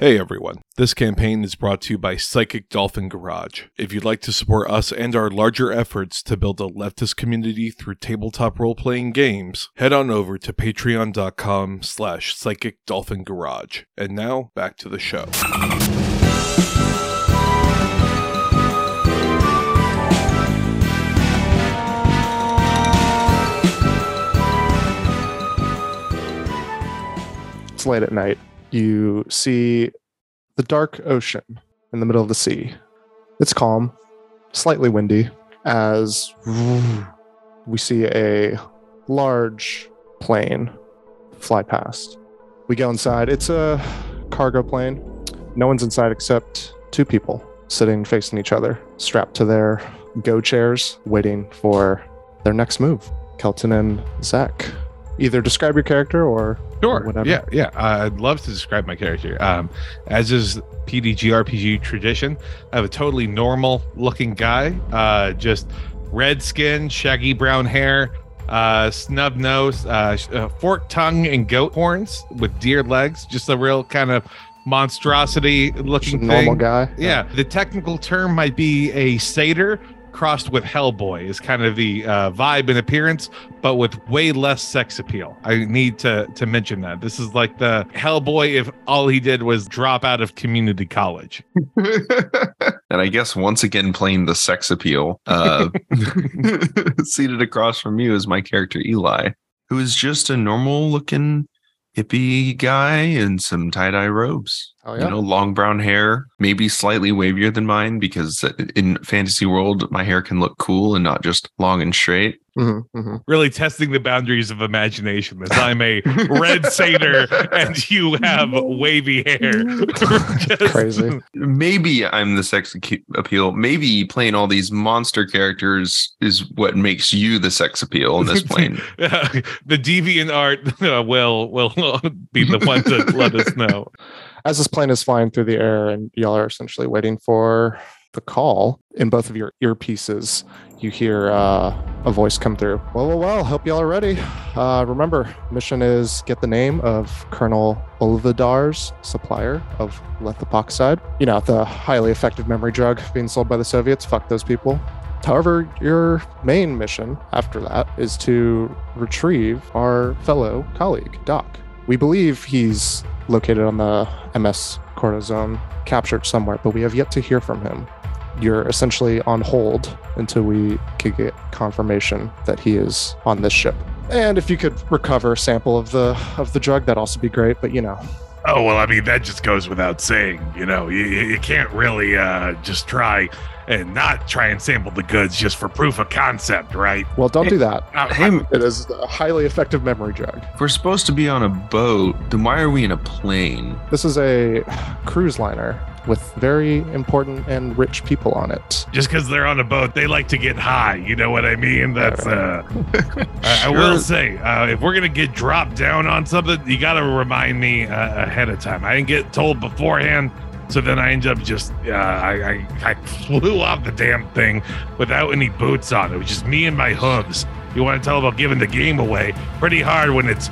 Hey everyone. This campaign is brought to you by Psychic Dolphin Garage. If you'd like to support us and our larger efforts to build a leftist community through tabletop role-playing games, head on over to patreon.com slash psychic dolphin garage. And now, back to the show. It's late at night. You see the dark ocean in the middle of the sea. It's calm, slightly windy, as we see a large plane fly past. We go inside. It's a cargo plane. No one's inside except two people sitting facing each other, strapped to their go chairs, waiting for their next move. Kelton and Zach. Either describe your character or Sure. whatever. Yeah, yeah. Uh, I'd love to describe my character. Um, as is PDG RPG tradition, I have a totally normal looking guy. Uh, just red skin, shaggy brown hair, uh, snub nose, uh, uh, forked tongue, and goat horns with deer legs. Just a real kind of monstrosity looking normal guy. Yeah, the technical term might be a satyr crossed with Hellboy is kind of the uh, vibe and appearance, but with way less sex appeal. I need to to mention that this is like the Hellboy if all he did was drop out of community college. and I guess once again playing the sex appeal. Uh, seated across from you is my character Eli, who is just a normal looking hippie guy in some tie dye robes. Oh yeah. You know, long brown hair, maybe slightly wavier than mine because in fantasy world, my hair can look cool and not just long and straight. Mhm, mhm. Really testing the boundaries of imagination. As I'm a red satyr and you have wavy hair. Just- Crazy. Maybe I'm the sex appeal. Maybe playing all these monster characters is what makes you the sex appeal in this plane. the deviant art uh, will will be the one to let us know. As this plane is flying through the air and y'all are essentially waiting for the call in both of your earpieces, you hear uh, a voice come through. Well, well, well, hope y'all are ready. Uh, remember, mission is get the name of Colonel Olvidar's supplier of lethepoxide. You know, the highly effective memory drug being sold by the Soviets. Fuck those people. However, your main mission after that is to retrieve our fellow colleague, Doc. We believe he's located on the MS Corazon, captured somewhere, but we have yet to hear from him. You're essentially on hold until we could get confirmation that he is on this ship. And if you could recover a sample of the of the drug, that'd also be great. But you know, Oh well, I mean that just goes without saying. You know, you, you can't really uh, just try and not try and sample the goods just for proof of concept, right? well, don't do that. Uh, Hey, It is a highly effective memory drug. if we're supposed to be on a boat, then why are we in a plane? This is a cruise liner with very important and rich people on it. just because they're on a boat, they like to get high. You know what I mean? That's. uh I, I will say, uh, if we're gonna get dropped down on something, you gotta remind me uh, ahead of time. I didn't get told beforehand, so then I end up just uh, I, I I flew off the damn thing without any boots on. It was just me and my hooves. You want to tell about giving the game away? Pretty hard when it's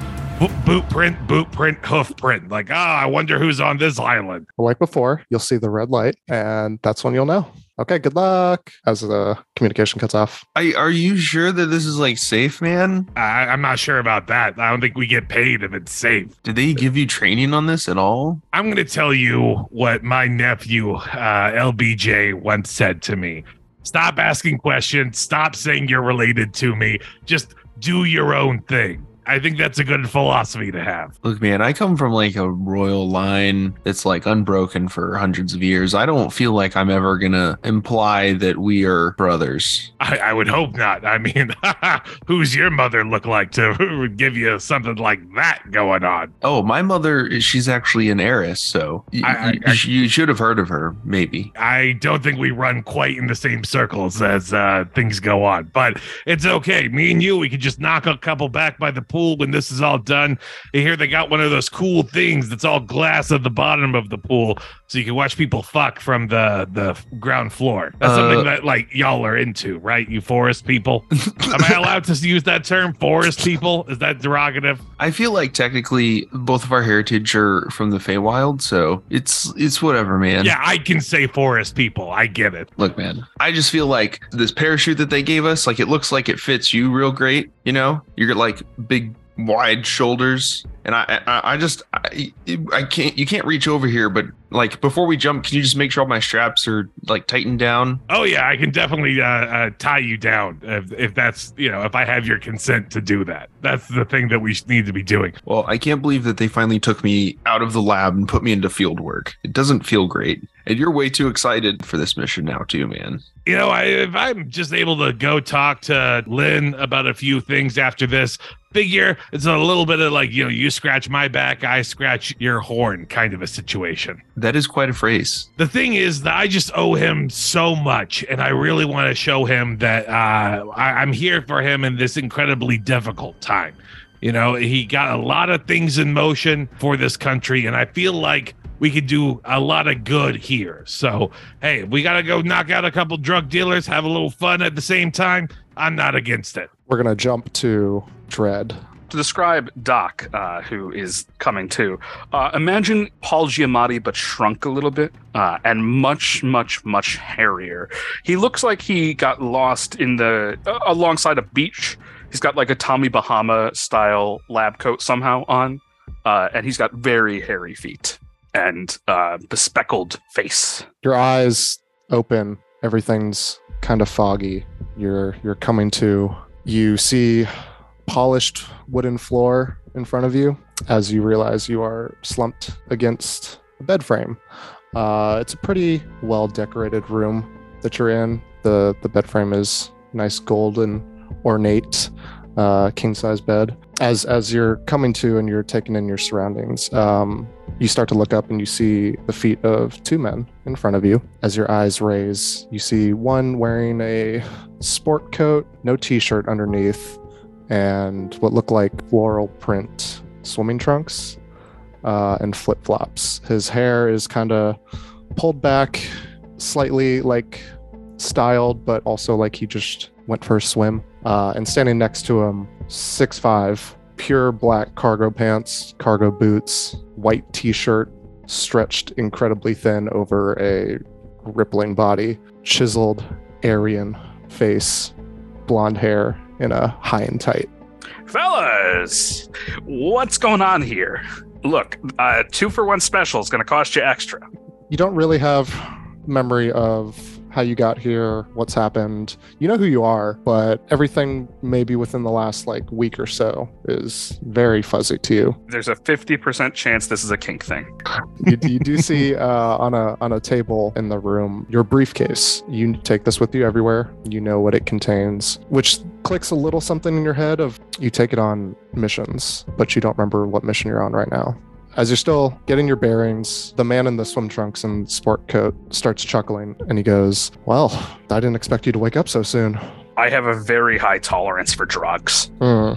boot print, boot print, hoof print. Like, ah, I wonder who's on this island. Like before, you'll see the red light, and that's when you'll know. Okay, good luck. As the communication cuts off. I, are you sure that this is like safe, man? I, I'm not sure about that. I don't think we get paid if it's safe. Did they give you training on this at all? I'm going to tell you what my nephew, uh, LBJ, once said to me. Stop asking questions. Stop saying you're related to me. Just do your own thing. I think that's a good philosophy to have. Look, man, I come from like a royal line that's like unbroken for hundreds of years. I don't feel like I'm ever gonna imply that we are brothers. I, I would hope not. I mean, who's your mother look like to give you something like that going on? Oh, my mother, she's actually an heiress, so y- I- I- y- I- you should have heard of her, maybe. I don't think we run quite in the same circles as uh, things go on, but it's okay. Me and you, we could just knock a couple back by the pool pool when this is all done. I hear they got one of those cool things that's all glass at the bottom of the pool, so you can watch people fuck from the the ground floor. That's Uh, something that like y'all are into, right? You forest people. Am I allowed to use that term, forest people? Is that derogative? I feel like technically both of our heritage are from the Feywild, so it's it's whatever, man. Yeah, I can say forest people. I get it. Look, man, I just feel like this parachute that they gave us, like it looks like it fits you real great. You know, you're like big, wide shoulders, and I, I, I just, I, I can't, you can't reach over here. But like before we jump, can you just make sure all my straps are like tightened down? Oh yeah, I can definitely uh, uh, tie you down if, if that's you know if I have your consent to do that. That's the thing that we need to be doing. Well, I can't believe that they finally took me out of the lab and put me into field work. It doesn't feel great, and you're way too excited for this mission now, too, man. You know, I, if I'm just able to go talk to Lynn about a few things after this, figure it's a little bit of like you know you scratch my back, I scratch your horn kind of a situation. That is quite a phrase. the thing is that I just owe him so much, and I really want to show him that uh, I, I'm here for him in this incredibly difficult time. You know, he got a lot of things in motion for this country, and I feel like we could do a lot of good here. So, hey, we got to go knock out a couple drug dealers, have a little fun at the same time. I'm not against it. We're gonna jump to Dread. To describe Doc, uh, who is coming to, uh, imagine Paul Giamatti but shrunk a little bit uh, and much, much, much hairier. He looks like he got lost in the uh, alongside a beach. He's got like a Tommy Bahama style lab coat somehow on, uh, and he's got very hairy feet and uh, bespeckled face. Your eyes open. Everything's kind of foggy. You're you're coming to. You see polished wooden floor in front of you as you realize you are slumped against a bed frame. Uh, it's a pretty well decorated room that you're in. The the bed frame is nice golden ornate uh, king size bed. As as you're coming to and you're taking in your surroundings, um, you start to look up and you see the feet of two men in front of you. As your eyes raise, you see one wearing a sport coat, no t-shirt underneath, and what look like floral print swimming trunks uh, and flip flops. His hair is kind of pulled back, slightly like styled, but also like he just went for a swim. Uh, and standing next to him, six five, pure black cargo pants, cargo boots, white t-shirt, stretched incredibly thin over a rippling body, chiseled Aryan face, blonde hair, in a high and tight. Fellas, what's going on here? Look, uh, two for one special is going to cost you extra. You don't really have memory of how you got here, what's happened. You know who you are, but everything maybe within the last like week or so is very fuzzy to you. There's a 50% chance this is a kink thing. You, you do see uh, on a on a table in the room your briefcase. You take this with you everywhere. You know what it contains, which clicks a little something in your head of you take it on missions, but you don't remember what mission you're on right now. As you're still getting your bearings, the man in the swim trunks and sport coat starts chuckling and he goes, Well, I didn't expect you to wake up so soon. I have a very high tolerance for drugs. Hmm.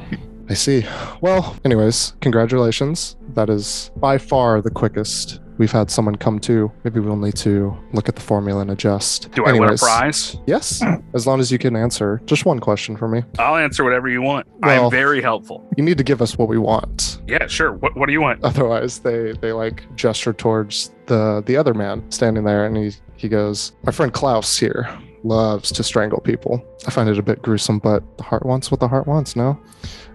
I see. Well, anyways, congratulations. That is by far the quickest we've had someone come to. Maybe we'll need to look at the formula and adjust. Do I win a prize? Yes, as long as you can answer just one question for me. I'll answer whatever you want. Well- I'm very helpful. You need to give us what we want. Yeah, sure. What, what do you want? Otherwise, they they like gesture towards the the other man standing there, and he he goes, "My friend Klaus here loves to strangle people. I find it a bit gruesome, but the heart wants what the heart wants. No."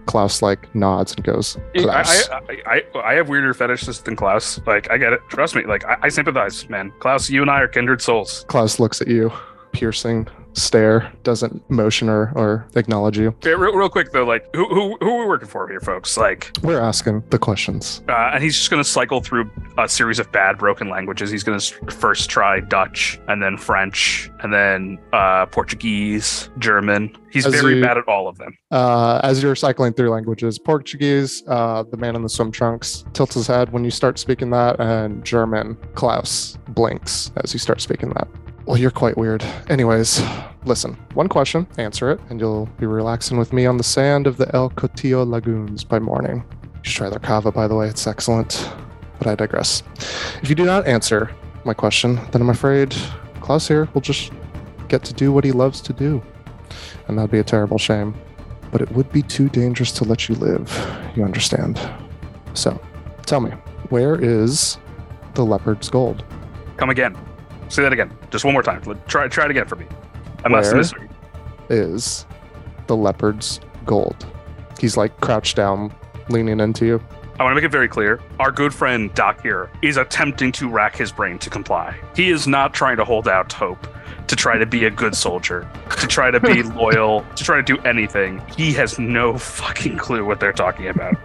Klaus like nods and goes, "Klaus." I, I, I, I have weirder fetishes than Klaus. Like, I get it. Trust me. Like, I, I sympathize, man. Klaus, you and I are kindred souls. Klaus looks at you, piercing stare, doesn't motion or, or acknowledge you. Okay, real, real quick, though, like, who, who, who are we working for here, folks? Like, We're asking the questions. Uh, and he's just going to cycle through a series of bad broken languages. He's going to first try Dutch, and then French, and then uh, Portuguese, German. He's As very you- bad at all of them. Uh, as you're cycling through languages, Portuguese, uh, the man in the swim trunks tilts his head when you start speaking that, and German, Klaus blinks as you start speaking that. Well, you're quite weird. Anyways, listen, one question, answer it, and you'll be relaxing with me on the sand of the El Cotillo Lagoons by morning. You should try their cava, by the way. It's excellent. But I digress. If you do not answer my question, then I'm afraid Klaus here will just get to do what he loves to do. And that'd be a terrible shame. But it would be too dangerous to let you live. You understand? So, tell me, where is the leopard's gold? Come again. Say that again. Just one more time. Try try it again for me. I must Where? miss. Is the leopard's gold? He's like crouched down, leaning into you. I want to make it very clear. Our good friend Doc here is attempting to rack his brain to comply. He is not trying to hold out hope, to try to be a good soldier, to try to be loyal, to try to do anything. He has no fucking clue what they're talking about.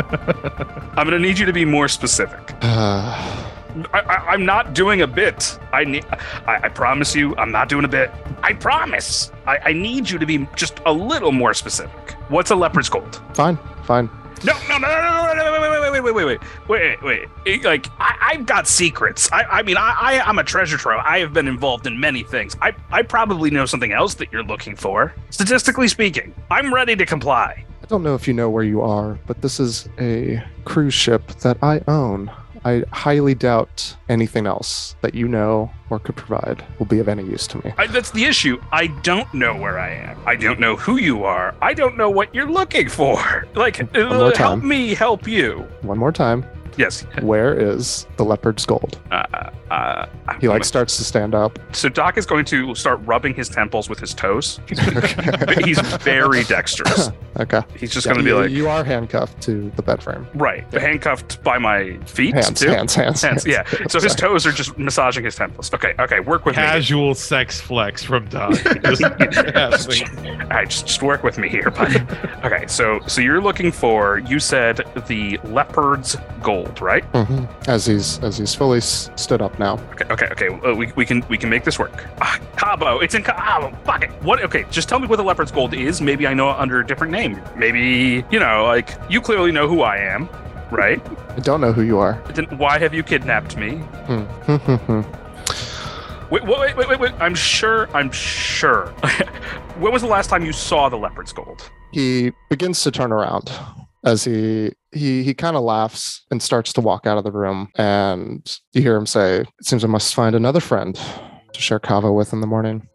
I'm going to need you to be more specific. I, I, I'm not doing a bit. I, need. I, I promise you, I'm not doing a bit. I promise. I, I need you to be just a little more specific. What's a leopard's gold? fine, fine. No, no, no, no, no, no, no, no, wait, wait, wait, wait, wait, wait, wait, wait, wait. Like, I, I've got secrets. I, I mean, I, I, I'm a treasure trove. I have been involved in many things. I, I probably know something else that you're looking for. Statistically speaking, I'm ready to comply. I don't know if you know where you are, but this is a cruise ship that I own. I highly doubt anything else that you know or could provide will be of any use to me. I, that's the issue. I don't know where I am. I don't know who you are. I don't know what you're looking for. Like, uh, help me help you. One more time. Yes. Where is the leopard's gold? Uh, uh, He like starts to stand up. so Doc is going to start rubbing his temples with his toes. He's very dexterous. Okay. He's just Yeah, going to be like, you are handcuffed to the bed frame. right, handcuffed by my feet Hands, too. hands, hands, Hands, yeah. So his toes are just massaging his temples. Okay, okay, work with me. Casual sex flex from Doc. Just happening. All right, just, just work with me here, bud. okay, so so you're looking for you said the leopard's gold, right? Mhm. As he's as he's fully s- stood up now. Okay, okay, okay. Uh, we, we can we can make this work. Ah, Cabo, it's in Cabo. Fuck it. What? Okay, just tell me what the leopard's gold is. Maybe I know it under a different name. Maybe you know, like you clearly know who I am, right? I don't know who you are. then why have you kidnapped me? Hmm. Wait, wait, wait, wait, wait. I'm sure. I'm sure. when was the last time you saw the leopard's gold? he begins to turn around as he he he kind of laughs and starts to walk out of the room and you hear him say it seems i must find another friend to share kava with in the morning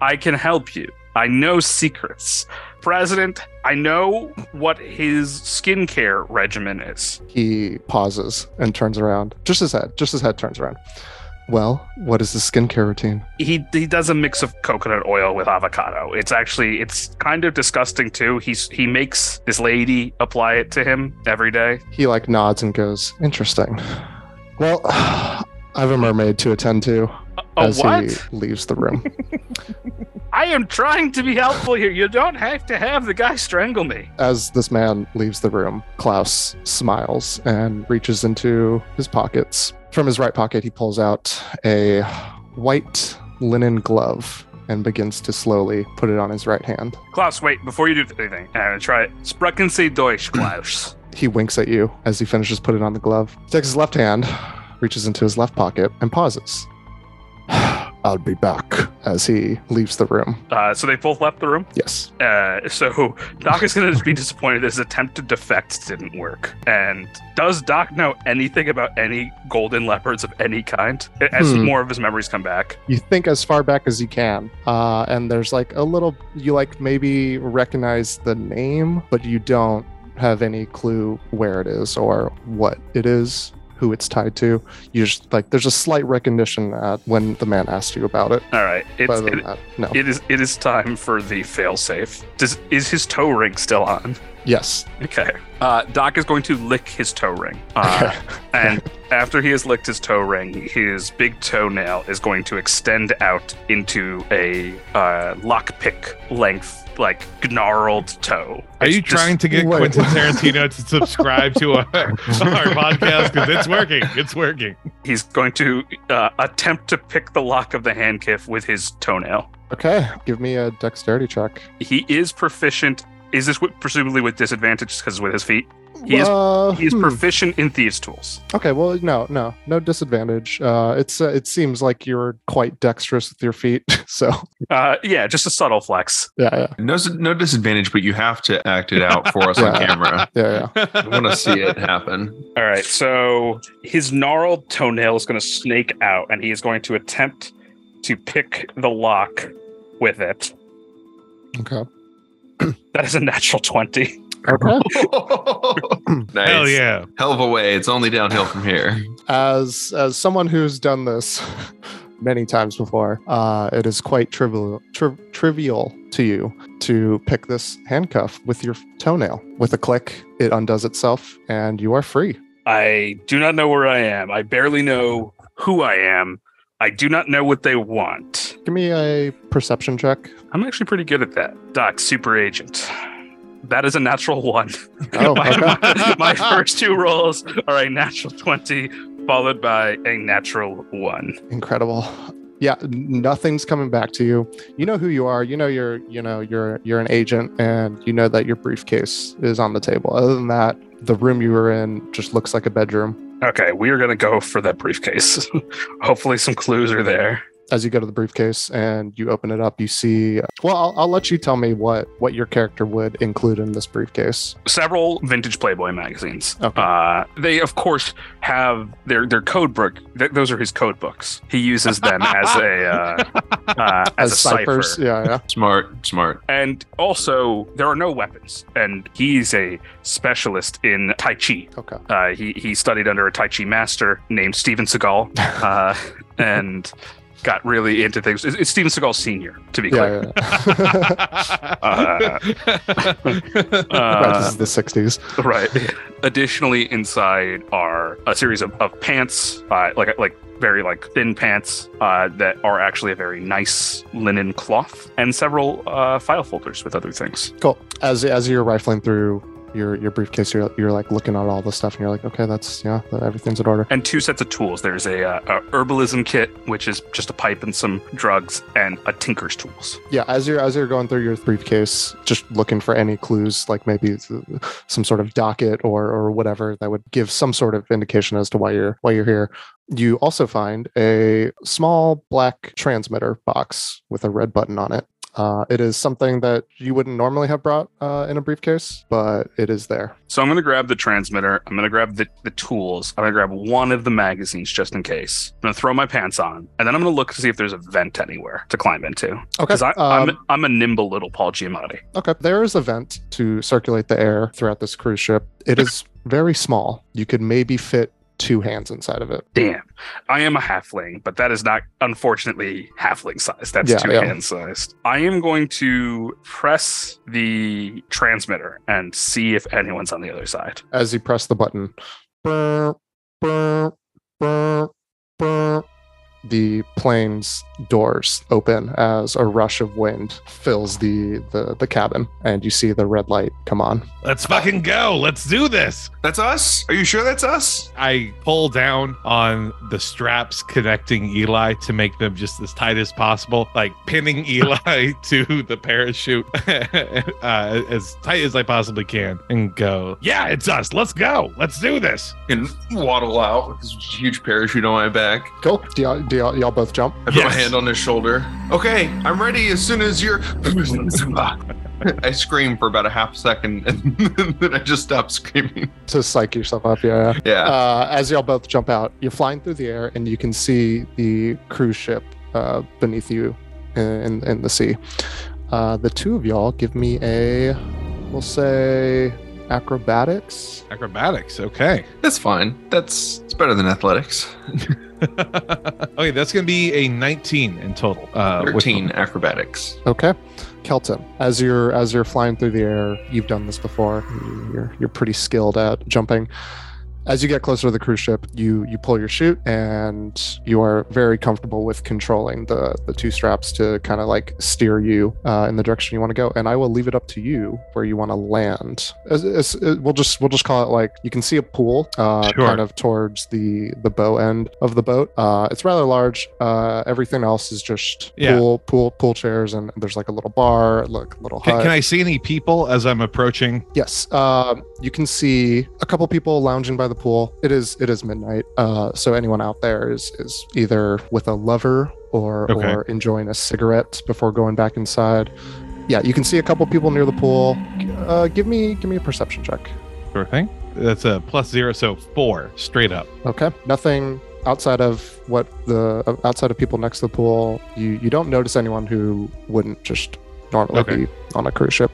i can help you i know secrets president i know what his skincare regimen is he pauses and turns around just his head just his head turns around well what is the skincare routine He he does a mix of coconut oil with avocado. It's actually it's kind of disgusting too. He's he makes this lady apply it to him every day. he like nods and goes interesting well i have a mermaid to attend to A as what? he leaves the room I am trying to be helpful here. You don't have to have the guy strangle me. As this man leaves the room, Klaus smiles and reaches into his pockets. From his right pocket, he pulls out a white linen glove and begins to slowly put it on his right hand. Klaus, wait, before you do anything, I'm uh, gonna try it. Sprechen Sie Deutsch, Klaus. He winks at you as he finishes putting on the glove. He takes his left hand, reaches into his left pocket, and pauses. I'll be back as he leaves the room. uh, so they both left the room. Yes. Uh, so Doc is going to be disappointed his attempt to defect didn't work. And does Doc know anything about any golden leopards of any kind? As Hmm. more of his memories come back. you think as far back as you can uh, and there's like a little you like maybe recognize the name but you don't have any clue where it is or what it is who it's tied to you just like there's a slight recognition at when the man asked you about it All right, it's, it, that, no. it is it is time for the failsafe. Does is his toe ring still on? Yes Okay. Uh, Doc is going to lick his toe ring. Uh, and after he has licked his toe ring, his big toenail is going to extend out into a uh, lockpick length, like gnarled toe. Are It's you just- trying to get Wait. Quentin Tarantino to subscribe to our, our podcast? Because it's working. It's working. He's going to uh, attempt to pick the lock of the handkiff with his toenail. okay give me a dexterity check He is proficient. Is this with, presumably with disadvantage because with his feet? He is Uh, he is hmm. proficient in thieves' tools. Okay, well, no, no, no disadvantage. Uh, it's uh, it seems like you're quite dexterous with your feet, so Uh, yeah, just a subtle flex. yeah, yeah, No, no disadvantage, but you have to act it out for us on camera. yeah, yeah. I want to see it happen. All right, so his gnarled toenail is going to snake out, and he is going to attempt to pick the lock with it. Okay, That is a natural twenty. okay. nice. Hell yeah. Hell of a way. It's only downhill from here. As as someone who's done this many times before, uh, it is quite trivial tri- trivial to you to pick this handcuff with your toenail. With a click, it undoes itself, and you are free. I do not know where I am. I barely know who I am. I do not know what they want. Give me a perception check. I'm actually pretty good at that. Doc, super agent. That is a natural one. Oh, my, okay. my first two rolls are a natural 20, followed by a natural one. incredible yeah nothing's coming back to you you know who you are you know you're you know you're you're an agent and you know that your briefcase is on the table other than that the room you were in just looks like a bedroom Okay, we are going to go for that briefcase. Hopefully, some clues are there. As you go to the briefcase and you open it up you see well i'll, I'll let you tell me what what your character would include in this briefcase Several vintage Playboy magazines. Okay. Uh, they, of course, have their their code book. Th- those are his code books. He uses them as a uh, uh, as, a cipher. ciphers yeah yeah Smart, smart. And also, there are no weapons. And he's a specialist in Tai Chi. okay Uh, he he studied under a Tai Chi master named Steven Seagal, uh, and got really into things. It's, it's Steven Seagal Senior, to be clear. yeah, yeah. Uh, right, Uh, this is the 60s right. Additionally, inside are a series of, of pants, uh, like like very like thin pants uh, that are actually a very nice linen cloth, and several uh, file folders with other things. Cool. As as you're rifling through your your briefcase, you're you're like looking at all the stuff, and you're like, okay, that's yeah, everything's in order. and two sets of tools. There's a, uh, a herbalism kit, which is just a pipe and some drugs, and a tinker's tools. Yeah, as you're as you're going through your briefcase, just looking for any clues, like maybe some sort of docket or or whatever that would give some sort of indication as to why you're why you're here. You also find a small black transmitter box with a red button on it. Uh, it is something that you wouldn't normally have brought uh, in a briefcase, but it is there. So I'm going to grab the transmitter. I'm going to grab the, the tools. I'm going to grab one of the magazines just in case. I'm going to throw my pants on, and then I'm going to look to see if there's a vent anywhere to climb into. Okay. Because I'm, um, I'm a nimble little Paul Giamatti. Okay. There is a vent to circulate the air throughout this cruise ship. It is very small. You could maybe fit two hands inside of it. Damn. I am a halfling, but that is not, unfortunately, halfling sized. That's Yeah, two yeah. hand sized. I am going to press the transmitter and see if anyone's on the other side. As you press the button, the plane's doors open as a rush of wind fills the, the the cabin, and you see the red light come on. Let's fucking go. Let's do this. That's us? Are you sure that's us? I pull down on the straps connecting Eli to make them just as tight as possible, like pinning Eli to the parachute uh, as tight as I possibly can, and go, Yeah, it's us. Let's go. Let's do this. And waddle out with this huge parachute on my back. Cool. Do y'all, do y'all, y'all both jump? I put my Yes. Hand on his shoulder. Okay, I'm ready as soon as you're. I scream for about a half second and then I just stop screaming. To psych yourself up, yeah. yeah. Uh, as y'all both jump out, you're flying through the air and you can see the cruise ship uh, beneath you in, in, in the sea. Uh, the two of y'all give me a, we'll say, acrobatics. Acrobatics. Okay. That's fine. That's it's better than athletics. okay, that's going to be a 19 in total. Uh, with- 13 acrobatics. Okay, Kelton. As you're as you're flying through the air, you've done this before. You're you're pretty skilled at jumping. As you get closer to the cruise ship, you you pull your chute, and you are very comfortable with controlling the the two straps to kind of like steer you uh, in the direction you want to go. And I will leave it up to you where you want to land. As, as, as- we'll just we'll just call it like you can see a pool, uh, Sure. kind of towards the the bow end of the boat. Uh, it's rather large. Uh, everything else is just Yeah. pool pool pool chairs, and there's like a little bar, a little Can, can I see any people as I'm approaching? Yes, um, you can see a couple people lounging by the pool. It is it is midnight, uh, so anyone out there is is either with a lover or Okay. or enjoying a cigarette before going back inside. Yeah, you can see a couple people near the pool. Uh, give me give me a perception check. Sure thing. That's a plus zero, so four straight up. Okay, nothing outside of what the outside of people next to the pool. You you don't notice anyone who wouldn't just normally Okay. be on a cruise ship.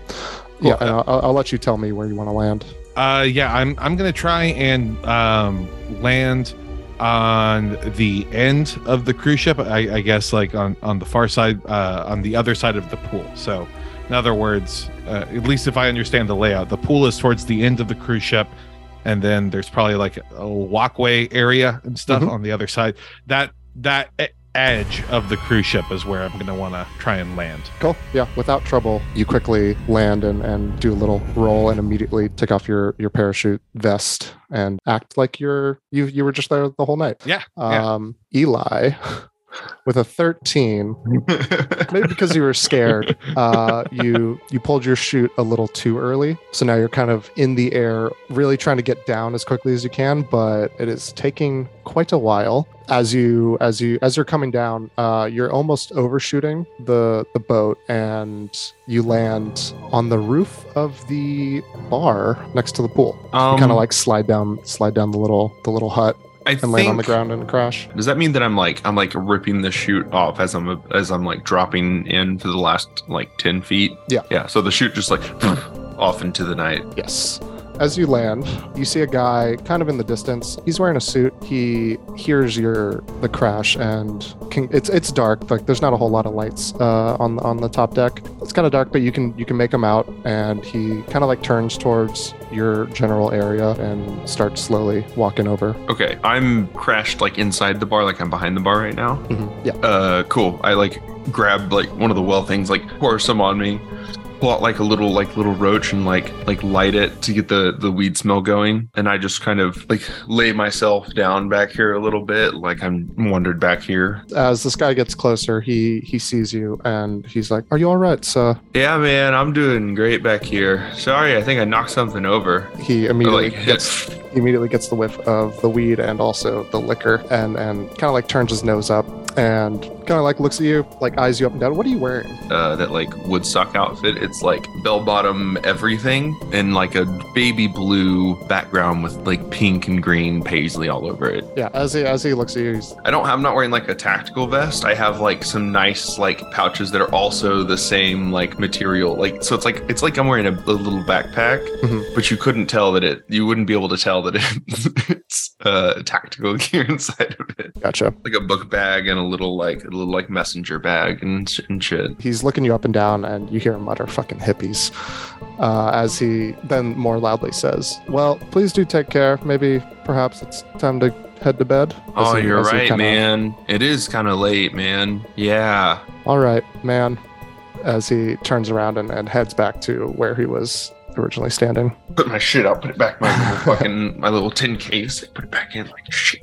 Cool. Yeah, and I'll, I'll let you tell me where you want to land. Uh, yeah, I'm I'm gonna try and um, land on the end of the cruise ship. I, I guess like on on the far side, uh, on the other side of the pool. So, in other words, uh, at least if I understand the layout, the pool is towards the end of the cruise ship, and then there's probably like a walkway area and stuff Mhm. on the other side. That that e- edge of the cruise ship is where I'm gonna want to try and land. Cool. Yeah, without trouble, you quickly land and, and do a little roll and immediately take off your, your parachute vest and act like you're you you were just there the whole night. Yeah. yeah. Um, Eli, with a 13, maybe because you were scared, uh, you you pulled your chute a little too early. So now you're kind of in the air, really trying to get down as quickly as you can, but it is taking quite a while. As you as you as you're coming down, uh, you're almost overshooting the the boat, and you land on the roof of the bar next to the pool. Um, you kind of like slide down slide down the little the little hut I and think, land on the ground and crash. Does that mean that I'm like I'm like ripping the chute off as I'm as I'm like dropping in for the last like ten feet? Yeah. Yeah. So the chute just like off into the night. Yes. As you land, you see a guy kind of in the distance. He's wearing a suit. He hears your the crash, and can, it's it's dark. Like there's not a whole lot of lights uh, on on the top deck. It's kind of dark, but you can you can make him out. And he kind of like turns towards your general area and starts slowly walking over. Okay. I'm crashed like inside the bar, like I'm behind the bar right now. Yeah. Uh, cool. I like grab like one of the well things, like pour some on me, pull out like a little like little roach and like like light it to get the the weed smell going. And I just kind of like lay myself down back here a little bit, like I'm wandered back here. As this guy gets closer, he he sees you and he's like, "Are you all right, sir?" Yeah, man, I'm doing great back here. Sorry, I think I knocked something over. He immediately like gets he immediately gets the whiff of the weed and also the liquor and and kind of like turns his nose up and kind of like looks at you like eyes you up and down what are you wearing uh, that like Woodstock outfit. It's like bell bottom everything and like a baby blue background with like pink and green paisley all over it. yeah as he as he looks at you he's I don't. I'm not wearing like a tactical vest. I have like some nice like pouches that are also the same like material. Like so, it's like it's like I'm wearing a, a little backpack, Mhm. but you couldn't tell that it. You wouldn't be able to tell that it, it's uh, tactical gear inside of it. gotcha Like a book bag and a little like little like messenger bag and, and shit. he's looking you up and down and you hear him mutter fucking hippies uh, as he then more loudly says well please do take care maybe perhaps it's time to head to bed Oh, he- you're right, kinda- man. It is kind of late, man. Yeah. all right man as he turns around and, and heads back to where he was originally standing Put my shit out. Put it back in my little fucking my little tin case. Put it back in like shit.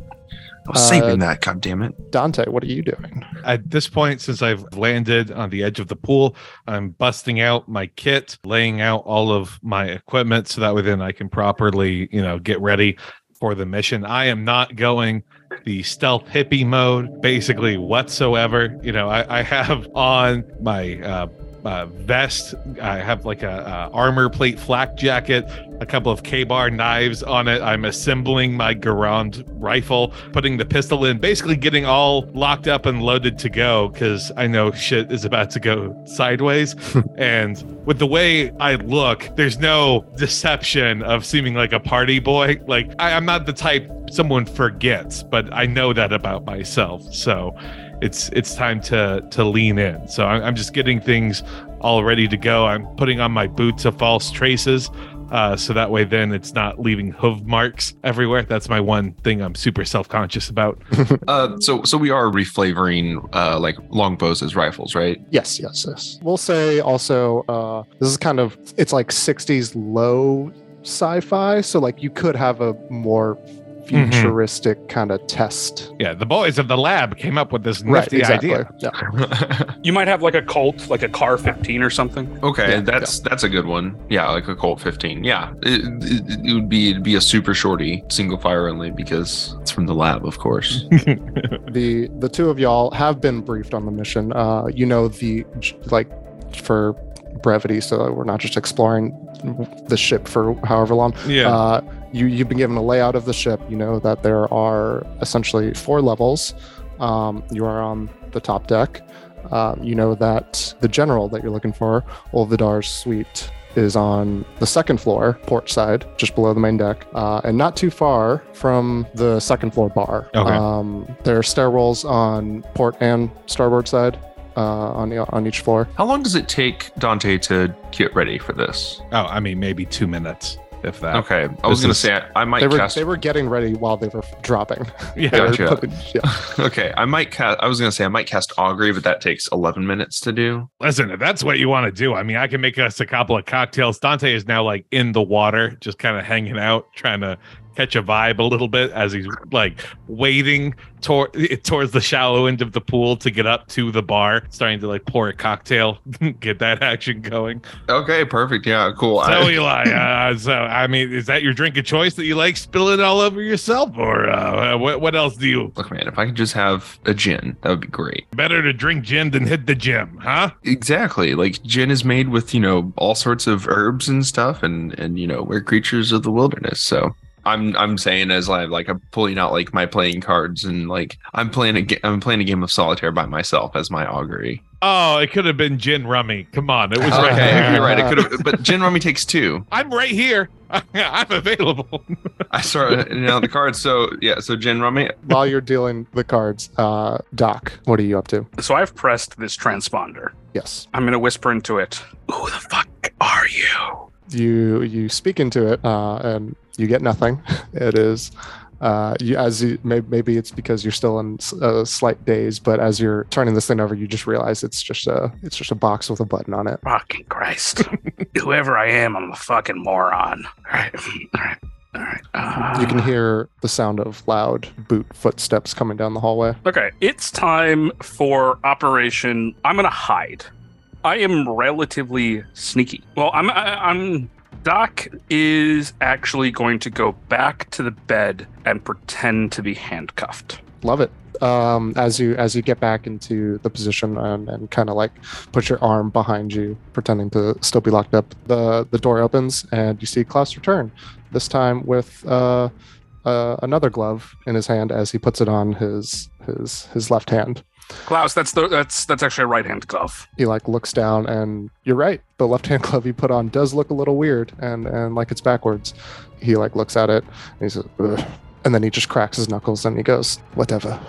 I was Uh, saving that. God damn it. dante what are you doing At this point, since I've landed on the edge of the pool, I'm busting out my kit, laying out all of my equipment so that way then I can properly, you know, get ready for the mission. I am not going the stealth hippie mode basically whatsoever. You know, I, I have on my uh, uh, vest. I have like a, uh armor plate flak jacket, a couple of K-bar knives on it. I'm assembling my Garand rifle, putting the pistol in, basically getting all locked up and loaded to go because I know shit is about to go sideways. and with the way I look, there's no deception of seeming like a party boy. Like I, I'm not the type someone forgets, but I know that about myself. So it's it's time to to lean in. So I'm, I'm just getting things all ready to go. I'm putting on my boots of false traces. uh, so that way then it's not leaving hoof marks everywhere. That's my one thing I'm super self conscious about. Uh, so so we are reflavoring uh like longbows as rifles, right? Yes, yes, yes. We'll say also uh, this is kind of it's like 60s low sci-fi, so like you could have a more futuristic kind of test. Yeah, the boys of the lab came up with this nifty idea. Yeah. You might have like a Colt, like a CAR-15 or something. okay, Yeah, that's that's a good one. Yeah, like a Colt 15. Yeah, it, it, it would be it'd be a super shorty, single fire only because it's from the lab, of course. the the two of y'all have been briefed on the mission. Uh, you know the like for brevity, so we're not just exploring the ship for however long. Yeah. Uh, you you've been given a layout of the ship. You know that there are essentially four levels. Um, you are on the top deck. Uh, you know that the general that you're looking for, Olvidar's suite, is on the second floor, port side, just below the main deck, uh, and not too far from the second floor bar. Okay. Um, there are stairwells on port and starboard side uh, on on each floor. How long does it take Dante to get ready for this? oh, I mean, maybe two minutes, if that. Okay, I was gonna say I, I might They were cast. they were getting ready while they were dropping. Yeah. They were Gotcha. putting- yeah. Okay, I might cast. I was gonna say I might cast augury, but that takes 11 minutes to do. Listen, if that's what you want to do, I mean, I can make us a couple of cocktails. Dante is now like in the water, just kind of hanging out, trying to catch a vibe a little bit as he's like wading toward towards the shallow end of the pool to get up to the bar, starting to like pour a cocktail, get that action going. Okay, perfect. Yeah, cool. So Eli, uh, so I mean, is that your drink of choice that you like spilling all over yourself, or uh, what? What else do you? Look, man, if I could just have a gin, that would be great. Better to drink gin than hit the gym, huh? Exactly. Like gin is made with, you know, all sorts of herbs and stuff and and you know, we're creatures of the wilderness. So I'm I'm saying as like like I'm pulling out like my playing cards and like I'm playing a ga- I'm playing a game of solitaire by myself as my augury. Oh, it could have been gin rummy. Come on, it was right Okay, you're right. It could have but gin rummy takes two. I'm right here. I'm available. I start you know the cards. So yeah, so gin rummy. While you're dealing the cards, uh, Doc, what are you up to? So I've pressed this transponder. Yes, I'm going to whisper into it. Who the fuck are you? you you speak into it, uh, and you get nothing. It is. Uh, you, as you, may, maybe it's because you're still in a slight daze, but as you're turning this thing over, you just realize it's just a it's just a box with a button on it. Fucking Christ. Whoever I am, I'm a fucking moron. All right. All right. All right. Uh, You can hear the sound of loud boot footsteps coming down the hallway. Okay, it's time for Operation. I'm gonna hide. I am relatively sneaky. Well, I'm. I, I'm. Doc is actually going to go back to the bed and pretend to be handcuffed. Love it. Um, as you as you get back into the position and, and kind of like put your arm behind you, pretending to still be locked up, the the door opens and you see Klaus return. This time with uh, uh, another glove in his hand as he puts it on his his his left hand. Klaus, that's the that's that's actually a right hand glove. He like looks down and you're right. The left hand glove he put on does look a little weird and and like it's backwards. He like looks at it and he says, Ugh. and then he just cracks his knuckles and he goes, whatever.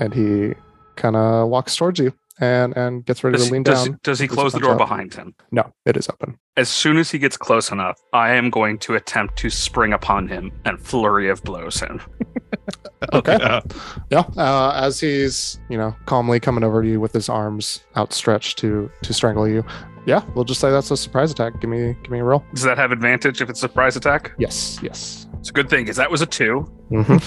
And he kind of walks towards you and and gets ready Does, to lean does, down. does he close the door punch out. behind him? No, it is open. As soon as he gets close enough, I am going to attempt to spring upon him and flurry of blows him. Okay. Uh, Yeah. Uh, as he's you know calmly coming over to you with his arms outstretched to to strangle you. Yeah, we'll just say that's a surprise attack. Give me give me a roll. Does that have advantage if it's a surprise attack? Yes. Yes. It's a good thing because that was a two. Mhm.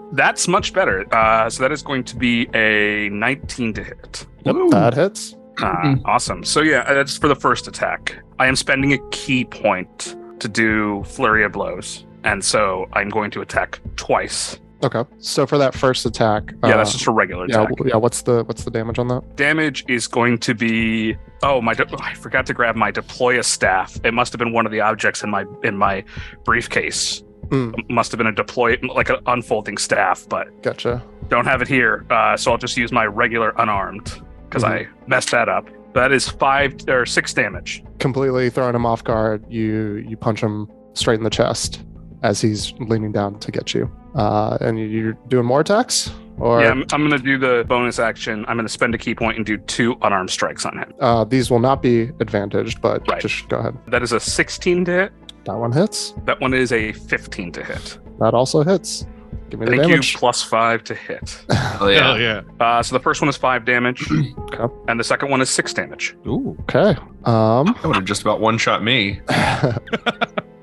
That's much better. Uh, so that is going to be a 19 to hit. Yep, that hits. Uh, awesome. So yeah, that's for the first attack. I am spending a ki point to do flurry of blows, and so I'm going to attack twice. Okay. So for that first attack, Yeah, uh, that's just a regular yeah, attack. yeah. What's the what's the damage on that? Damage is going to be. Oh my! De- I forgot to grab my deploy a staff. It must have been one of the objects in my in my briefcase. Mm. Must have been a deploy like an unfolding staff, but Gotcha. don't have it here. Uh, so I'll just use my regular unarmed because I messed that up. That is five or six damage. Completely throwing him off guard. You you punch him straight in the chest as he's leaning down to get you. Uh, and you- you're doing more attacks, or yeah, I'm, I'm going to do the bonus action. I'm going to spend a ki point and do two unarmed strikes on him. uh, these will not be advantaged, but Right. just go ahead. That is a 16 to hit. That one hits. That one is a 15 to hit. That also hits. Give me the Thank damage. you. Plus five to hit. Oh yeah. Hell yeah. Uh, so the first one is five damage, Okay. and the second one is six damage. Ooh. Okay. Um, That would have just about one shot me.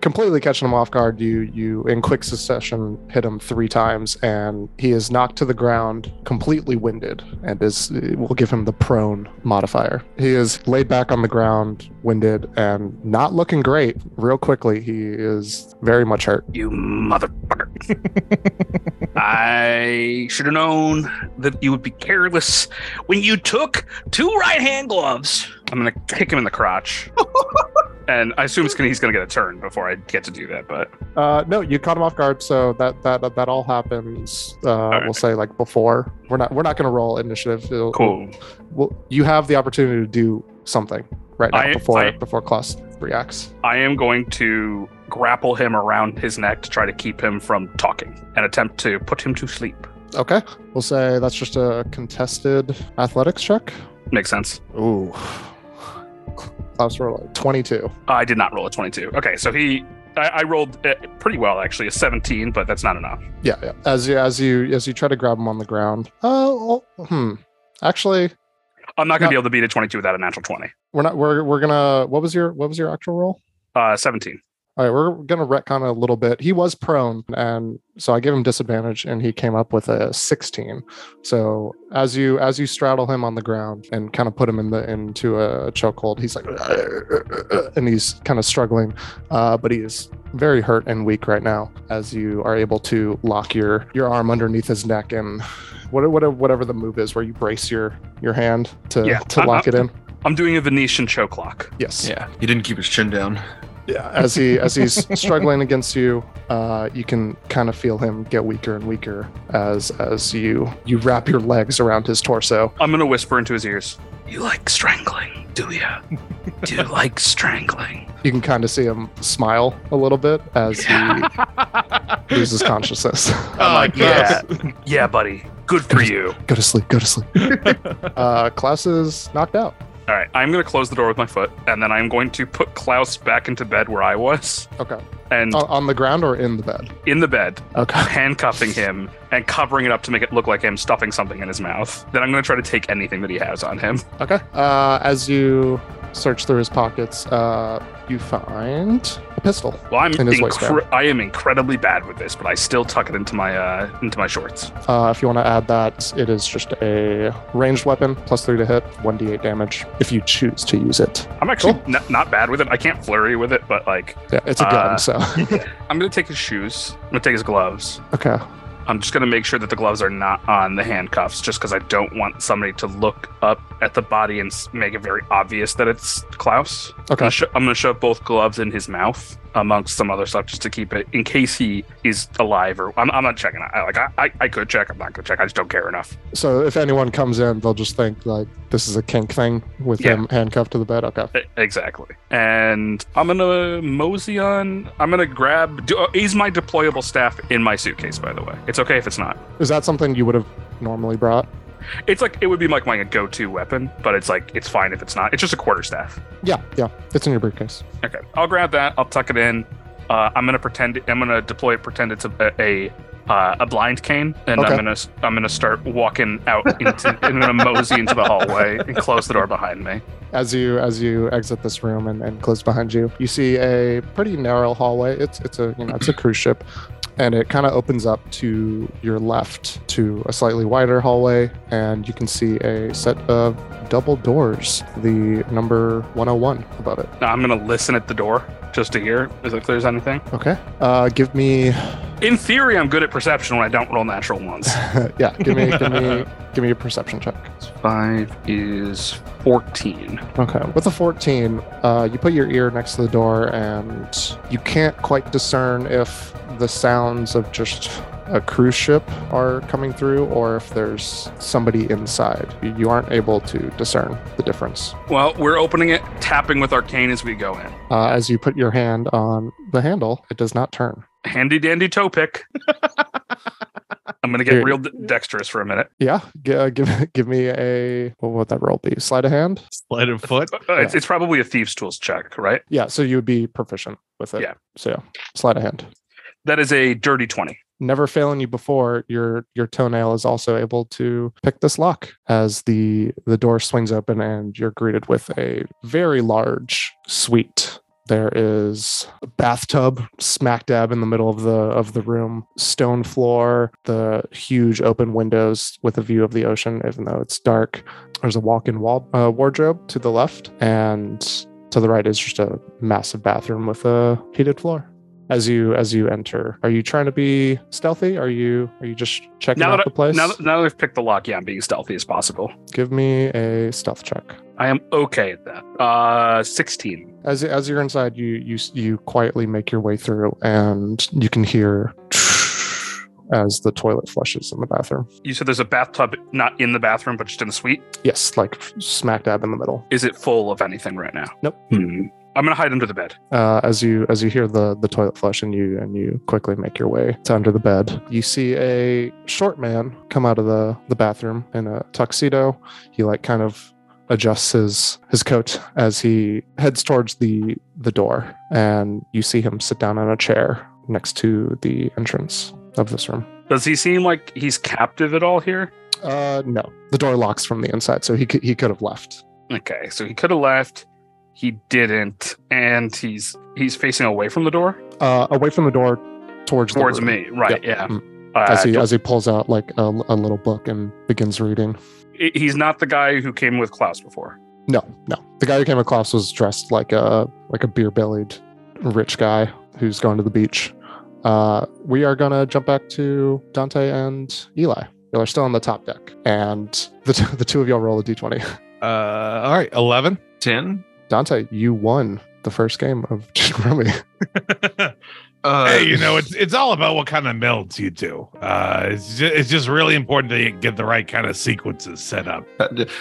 completely catching him off guard, you you in quick succession hit him three times, and he is knocked to the ground, completely winded, and is we'll give him the prone modifier. He is laid back on the ground, winded, and not looking great. Real quickly, he is very much hurt. You motherfucker. I should have known that you would be careless when you took two right hand gloves. I'm going to kick him in the crotch. and I assume it's gonna, he's going to get a turn before I get to do that. But Uh, no, you caught him off guard, so that that that all happens. Uh, right. We'll say like before. We're not we're not going to roll initiative. It'll- cool. Well, you have the opportunity to do something right now I- before I- before Klaus reacts. I am going to grapple him around his neck to try to keep him from talking and attempt to put him to sleep. Okay, we'll say that's just a contested athletics check. Makes sense. Ooh, Klaus rolled a twenty-two. I did not roll a 22. Okay, so he. I, I rolled uh, pretty well actually, a 17, but that's not enough. Yeah, yeah. As you as you as you try to grab him on the ground. Oh, oh, hmm. Actually, I'm not going to be able to beat a 22 without a natural 20. we're not. We're we're gonna. What was your what was your actual roll? Uh, 17. All right, we're gonna retcon a little bit. He was prone, and so I gave him disadvantage, and he came up with a 16. So as you as you straddle him on the ground and kind of put him in the into a chokehold, he's like, and he's kind of struggling, uh, but he is very hurt and weak right now. As you are able to lock your your arm underneath his neck and what whatever whatever the move is, where you brace your your hand to Yeah, to I'm- lock it in. I'm doing a Venetian choke lock. Yes. Yeah. He didn't keep his chin down. Yeah, as he as he's struggling against you, uh, you can kind of feel him get weaker and weaker as as you you wrap your legs around his torso. I'm going to whisper into his ears. You like strangling, do ya? Do you like strangling? You can kind of see him smile a little bit as he loses consciousness. I'm like, Oh, yeah, yeah, buddy. Good for you. go to sleep. Go to sleep. uh, Klaus is knocked out. All right, I'm going to close the door with my foot, and then I'm going to put Klaus back into bed where I was, Okay, and on, on the ground or in the bed. in the bed, Okay. handcuffing him and covering it up to make it look like him stuffing something in his mouth. Then I'm going to try to take anything that he has on him. Okay. Uh, as you search through his pockets, uh, you find a pistol. Well, I'm In incre- I am incredibly bad with this, but I still tuck it into my uh, into my shorts. Uh, if you want to add that, it is just a ranged weapon, plus three to hit, 1d8 damage, if you choose to use it. I'm actually Cool. n- not bad with it. I can't flurry with it, but like Yeah, it's a gun, Uh, so. I'm gonna take his shoes. I'm gonna take his gloves. okay. I'm just gonna make sure that the gloves are not on the handcuffs, just because I don't want somebody to look up at the body and make it very obvious that it's Klaus. I'm Okay. sho- I'm gonna shove both gloves in his mouth, amongst some other stuff, just to keep it in case he is alive. Or I'm, I'm not checking. I like I, I could check. I'm not gonna check. I just don't care enough. So if anyone comes in, they'll just think, like, this is a kink thing with Yeah. him handcuffed to the bed. Okay. Exactly. And I'm gonna mosey on. I'm gonna grab. Do, uh, is my deployable staff in my suitcase? By the way, it's okay if it's not. Is that something you would have normally brought? It's like it would be like my go-to weapon, but it's like it's fine if it's not. It's just a quarter staff. Yeah, yeah. It's in your briefcase. Okay, I'll grab that. I'll tuck it in. Uh, I'm gonna pretend. I'm gonna deploy it. Pretend it's a a, uh, a blind cane, and Okay. I'm gonna I'm gonna start walking out into. I'm gonna mosey into the hallway and close the door behind me. As you as you exit this room and, and close behind you, you see a pretty narrow hallway. It's it's a you know it's a cruise ship, and it kind of opens up to your left to a slightly wider hallway, and you can see a set of double doors. The number 101 above it. I'm gonna listen at the door just to hear if there's anything. Okay. Uh, give me In theory, I'm good at perception when I don't roll natural ones. yeah. Give me give me give me a perception check. Five is fourteen. Okay. With a 14, uh, you put your ear next to the door and you can't quite discern if the sounds of just a cruise ship are coming through or if there's somebody inside. You, you aren't able to discern the difference. Well, we're opening it, tapping with arcane as we go in. Uh, as you put your hand on the handle, it does not turn. Handy dandy toe pick. I'm I'm gonna get Here. real dexterous for a minute. Yeah, g- uh, give give me a what would that roll be? Sleight of hand. Sleight of foot. Uh, it's, it's probably a thieves' tools check, right? Yeah, so you would be proficient with it. Yeah. So yeah, sleight of hand. That is a dirty twenty. Never failing you before, your your toenail is also able to pick this lock as the the door swings open and you're greeted with a very large suite. There is a bathtub smack dab in the middle of the of the room, stone floor, the huge open windows with a view of the ocean, even though it's dark. There's a walk-in wall uh, wardrobe to the left, and to the right is just a massive bathroom with a heated floor as you as you enter are you trying to be stealthy are you are you just checking Now out the place Now, that- now that I've picked the lock, yeah, I'm being stealthy as possible. give me a stealth check I am okay at that. Uh, sixteen. as as you're inside you you you quietly make your way through and you can hear as the toilet flushes in the bathroom You said there's a bathtub not in the bathroom, but just in the suite. yes like smack dab in the middle Is it full of anything right now? Nope. Hmm. I'm gonna hide under the bed. uh, as you as you hear the the toilet flush and you and you quickly make your way to under the bed you see a short man come out of the the bathroom in a tuxedo he like kind of adjusts his his coat as he heads towards the the door and you see him sit down on a chair next to the entrance of this room Does he seem like he's captive at all here? uh no the door locks from the inside so he could he could have left Okay, so he could have left. He didn't, and he's he's facing away from the door uh away from the door towards towards room. me. Right? Yeah. Mm. Uh, as he as he pulls out like a, a little book and begins reading he's not the guy who came with Klaus before. No, no. The guy who came with Klaus was dressed like a like a beer bellied rich guy who's going to the beach. Uh, we are gonna jump back to Dante and Eli. Y'all are still on the top deck, and the t- the two of y'all roll a d20. Uh, all right, eleven. 10? Dante, you won the first game of Rummy. Uh, hey, you know, it's it's all about what kind of melds you do. Uh, it's just, it's just really important to get the right kind of sequences set up.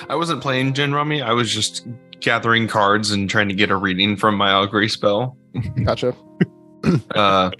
I wasn't playing Gin Rummy. I was just gathering cards and trying to get a reading from my Augury spell. Gotcha. Uh,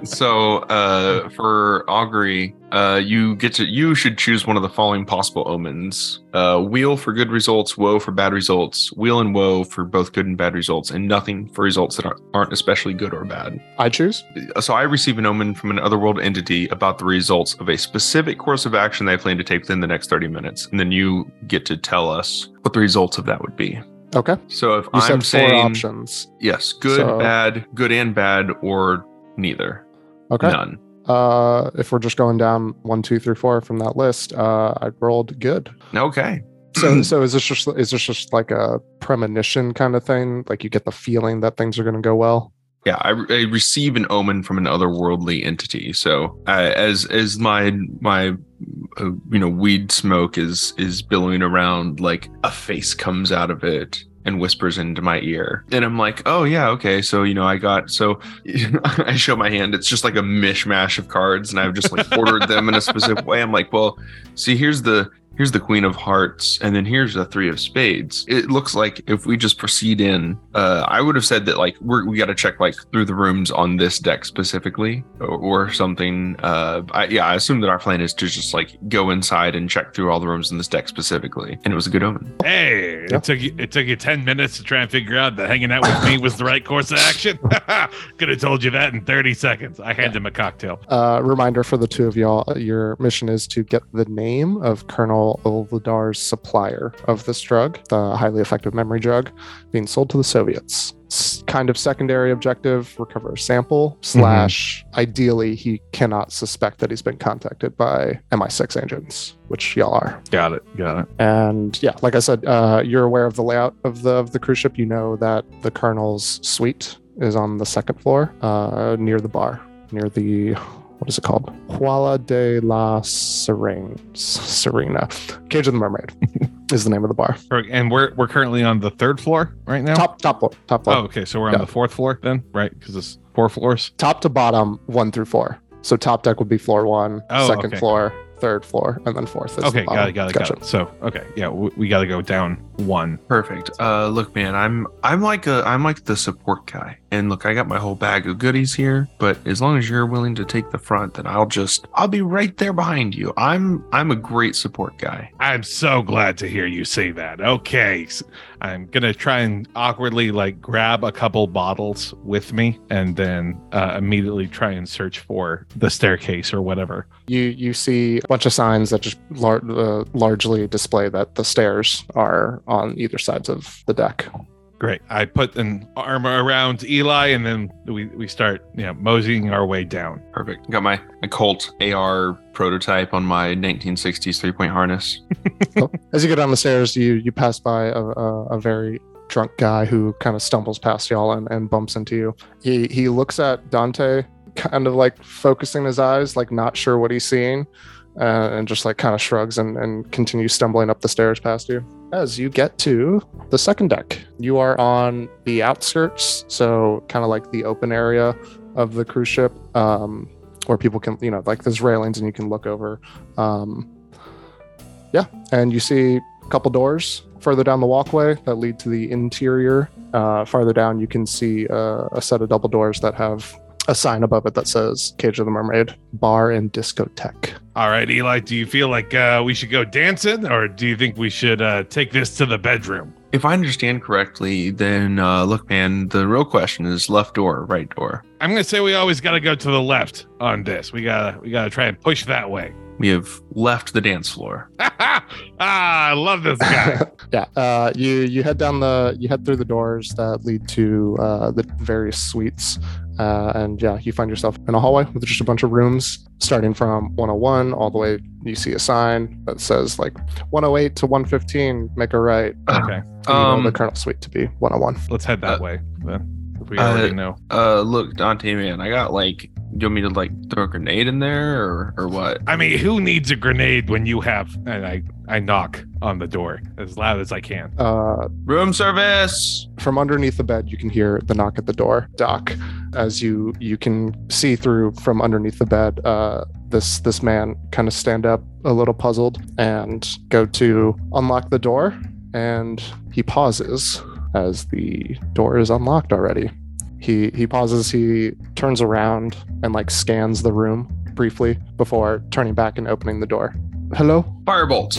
so uh, for augury, uh, you get to you should choose one of the following possible omens: uh, wheel for good results, woe for bad results, wheel and woe for both good and bad results, and nothing for results that aren't- especially good or bad. I choose. So I receive an omen from an otherworld entity about the results of a specific course of action they plan to take within the next 30 minutes, and then you get to tell us what the results of that would be. Okay. So if You I'm saying options. yes, good, So- bad, good and bad, or neither, Okay. none. Uh, if we're just going down one, two, three, four from that list, uh, I rolled good. Okay. So, so is this just is this just like a premonition kind of thing? Like you get the feeling that things are going to go well. Yeah, I, I receive an omen from an otherworldly entity. So uh, as as my my uh, you know weed smoke is is billowing around, like a face comes out of it and whispers into my ear, and I'm like, oh yeah, okay. So you know, I got so I show my hand. It's just like a mishmash of cards, and I've just like ordered them in a specific way. I'm like, well, see, here's the here's the queen of hearts and then here's the three of spades it looks like if we just proceed in uh i would have said that like we're, we got to check like through the rooms on this deck specifically or, or something uh I, yeah i assume that our plan is to just like go inside and check through all the rooms in this deck specifically and it was a good omen Hey, Yeah. it took you it took you ten minutes to try and figure out that hanging out with me was the right course of action. Could have told you that in thirty seconds. I hand him a cocktail. Uh, reminder for the two of y'all: uh, your mission is to get the name of Colonel Olvidar's supplier of this drug, the highly effective memory drug, being sold to the Soviets. Kind of secondary objective: recover a sample. Slash, ideally, he cannot suspect that he's been contacted by MI6 agents, which y'all are. Got it. Got it. And yeah, like I said, uh, you're aware of the layout of the of the cruise ship. You know that the colonel's suite is on the second floor, uh, near the bar, near the what is it called? Jaula de la Sirena. Serena. Cage of the Mermaid is the name of the bar. And we're we're currently on the third floor right now. Top top floor. Top floor. Oh, okay. So we're on Yeah. the fourth floor then, right? Because it's four floors. Top to bottom, one through four. So top deck would be floor one, Oh, second okay. floor, third floor, and then fourth. Is okay, the got bottom. it, got it, Gotcha. got it. So, okay, yeah, we, we got to go down one. perfect uh look man i'm i'm like a i'm like the support guy And look, I got my whole bag of goodies here, but as long as you're willing to take the front, then I'll just I'll be right there behind you. I'm I'm a great support guy. I'm so glad to hear you say that. Okay. I'm going to try and awkwardly like grab a couple bottles with me and then uh, immediately try and search for the staircase or whatever. You you see a bunch of signs that just lar- uh, largely display that the stairs are on either sides of the deck. Great. I put an arm around Eli and then we, we start, you know, moseying our way down. Perfect. Got my, my Colt AR prototype on my 1960s three point harness. As you go down the stairs, you you pass by a, a, a very drunk guy who kind of stumbles past y'all and, and bumps into you. He he looks at Dante, kind of like focusing his eyes, like not sure what he's seeing, uh, and just like kind of shrugs and, and continues stumbling up the stairs past you. As you get to the second deck, you are on the outskirts, so kind of like the open area of the cruise ship, um, where people can, you know, like there's railings and you can look over. Um, yeah, and you see a couple doors further down the walkway that lead to the interior. Uh, farther down, you can see uh, a set of double doors that have a sign above it that says Cage of the Mermaid Bar and Discotheque. All right, Eli, do you feel like uh, we should go dancing or do you think we should uh, take this to the bedroom? If I understand correctly, then uh, look, man, the real question is left door, right door. I'm going to say we always got to go to the left on this. We got to we got to try and push that way. We have left the dance floor. ah, I love this guy. yeah, uh, you you head down the you head through the doors that lead to uh, the various suites, uh, and yeah, you find yourself in a hallway with just a bunch of rooms, starting from 101 all the way. You see a sign that says like 108 to 115, make a right. okay, And you know Um, the Colonel Suite to be 101. let's head that Uh, way then. If we uh, already know. Uh, look, Dante, man, I got like, do you want me to like throw a grenade in there or or what? I mean, who needs a grenade when you have? And I I knock on the door as loud as I can. Uh, Room service. from underneath the bed, you can hear the knock at the door. Doc, as you you can see through from underneath the bed, uh, this this man kind of stand up a little puzzled and go to unlock the door, and he pauses as the door is unlocked already. He he pauses. He turns around and like scans the room briefly before turning back and opening the door. Hello. Firebolt.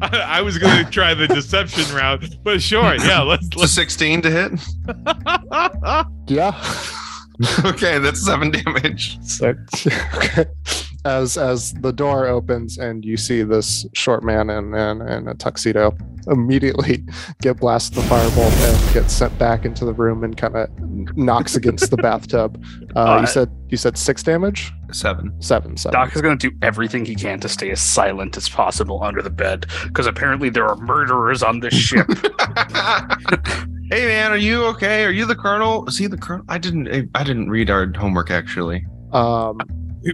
I, I was going to try the deception route, but sure, yeah, let's let's. 16 to hit. Yeah. okay, that's seven damage. Six. okay. As as the door opens and you see this short man in, in, in a tuxedo immediately get blasted with the firebolt and get sent back into the room and kind of knocks against the bathtub. Uh, Uh, you said you said six damage, Seven. seven, seven. Doc is going to do everything he can to stay as silent as possible under the bed because apparently there are murderers on this ship. hey man, are you okay? Are you the colonel? Is he the colonel? I didn't. I didn't read our homework actually. Um,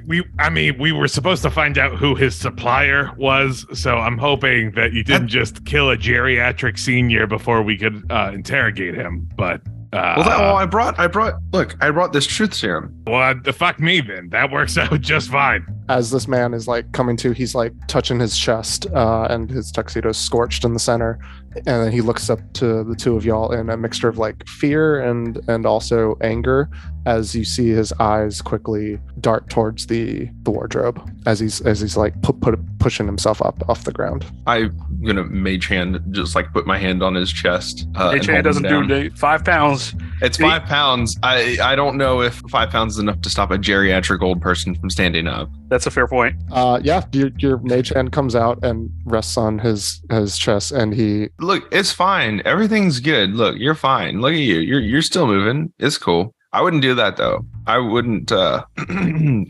We, I mean, we were supposed to find out who his supplier was, so I'm hoping that you didn't just kill a geriatric senior before we could uh, interrogate him. But uh, Well, that, well, I brought. I brought. Look, I brought this truth serum. well, the fuck me then. That works out just fine. as this man is like coming to, he's like touching his chest, uh, and his tuxedo is scorched in the center. And then he looks up to the two of y'all in a mixture of like fear and and also anger, as you see his eyes quickly dart towards the the wardrobe as he's as he's like put, put pushing himself up off the ground. I'm gonna mage hand, just like put my hand on his chest. Uh, and HA hold him doesn't do down. five pounds. It's five pounds. I I don't know if five pounds is enough to stop a geriatric old person from standing up. That's a fair point. Uh, yeah, your, your mage hand comes out and rests on his his chest, and he Look, it's fine. Everything's good. Look, you're fine. Look at you. You're you're still moving. It's cool. I wouldn't do that though. I wouldn't. uh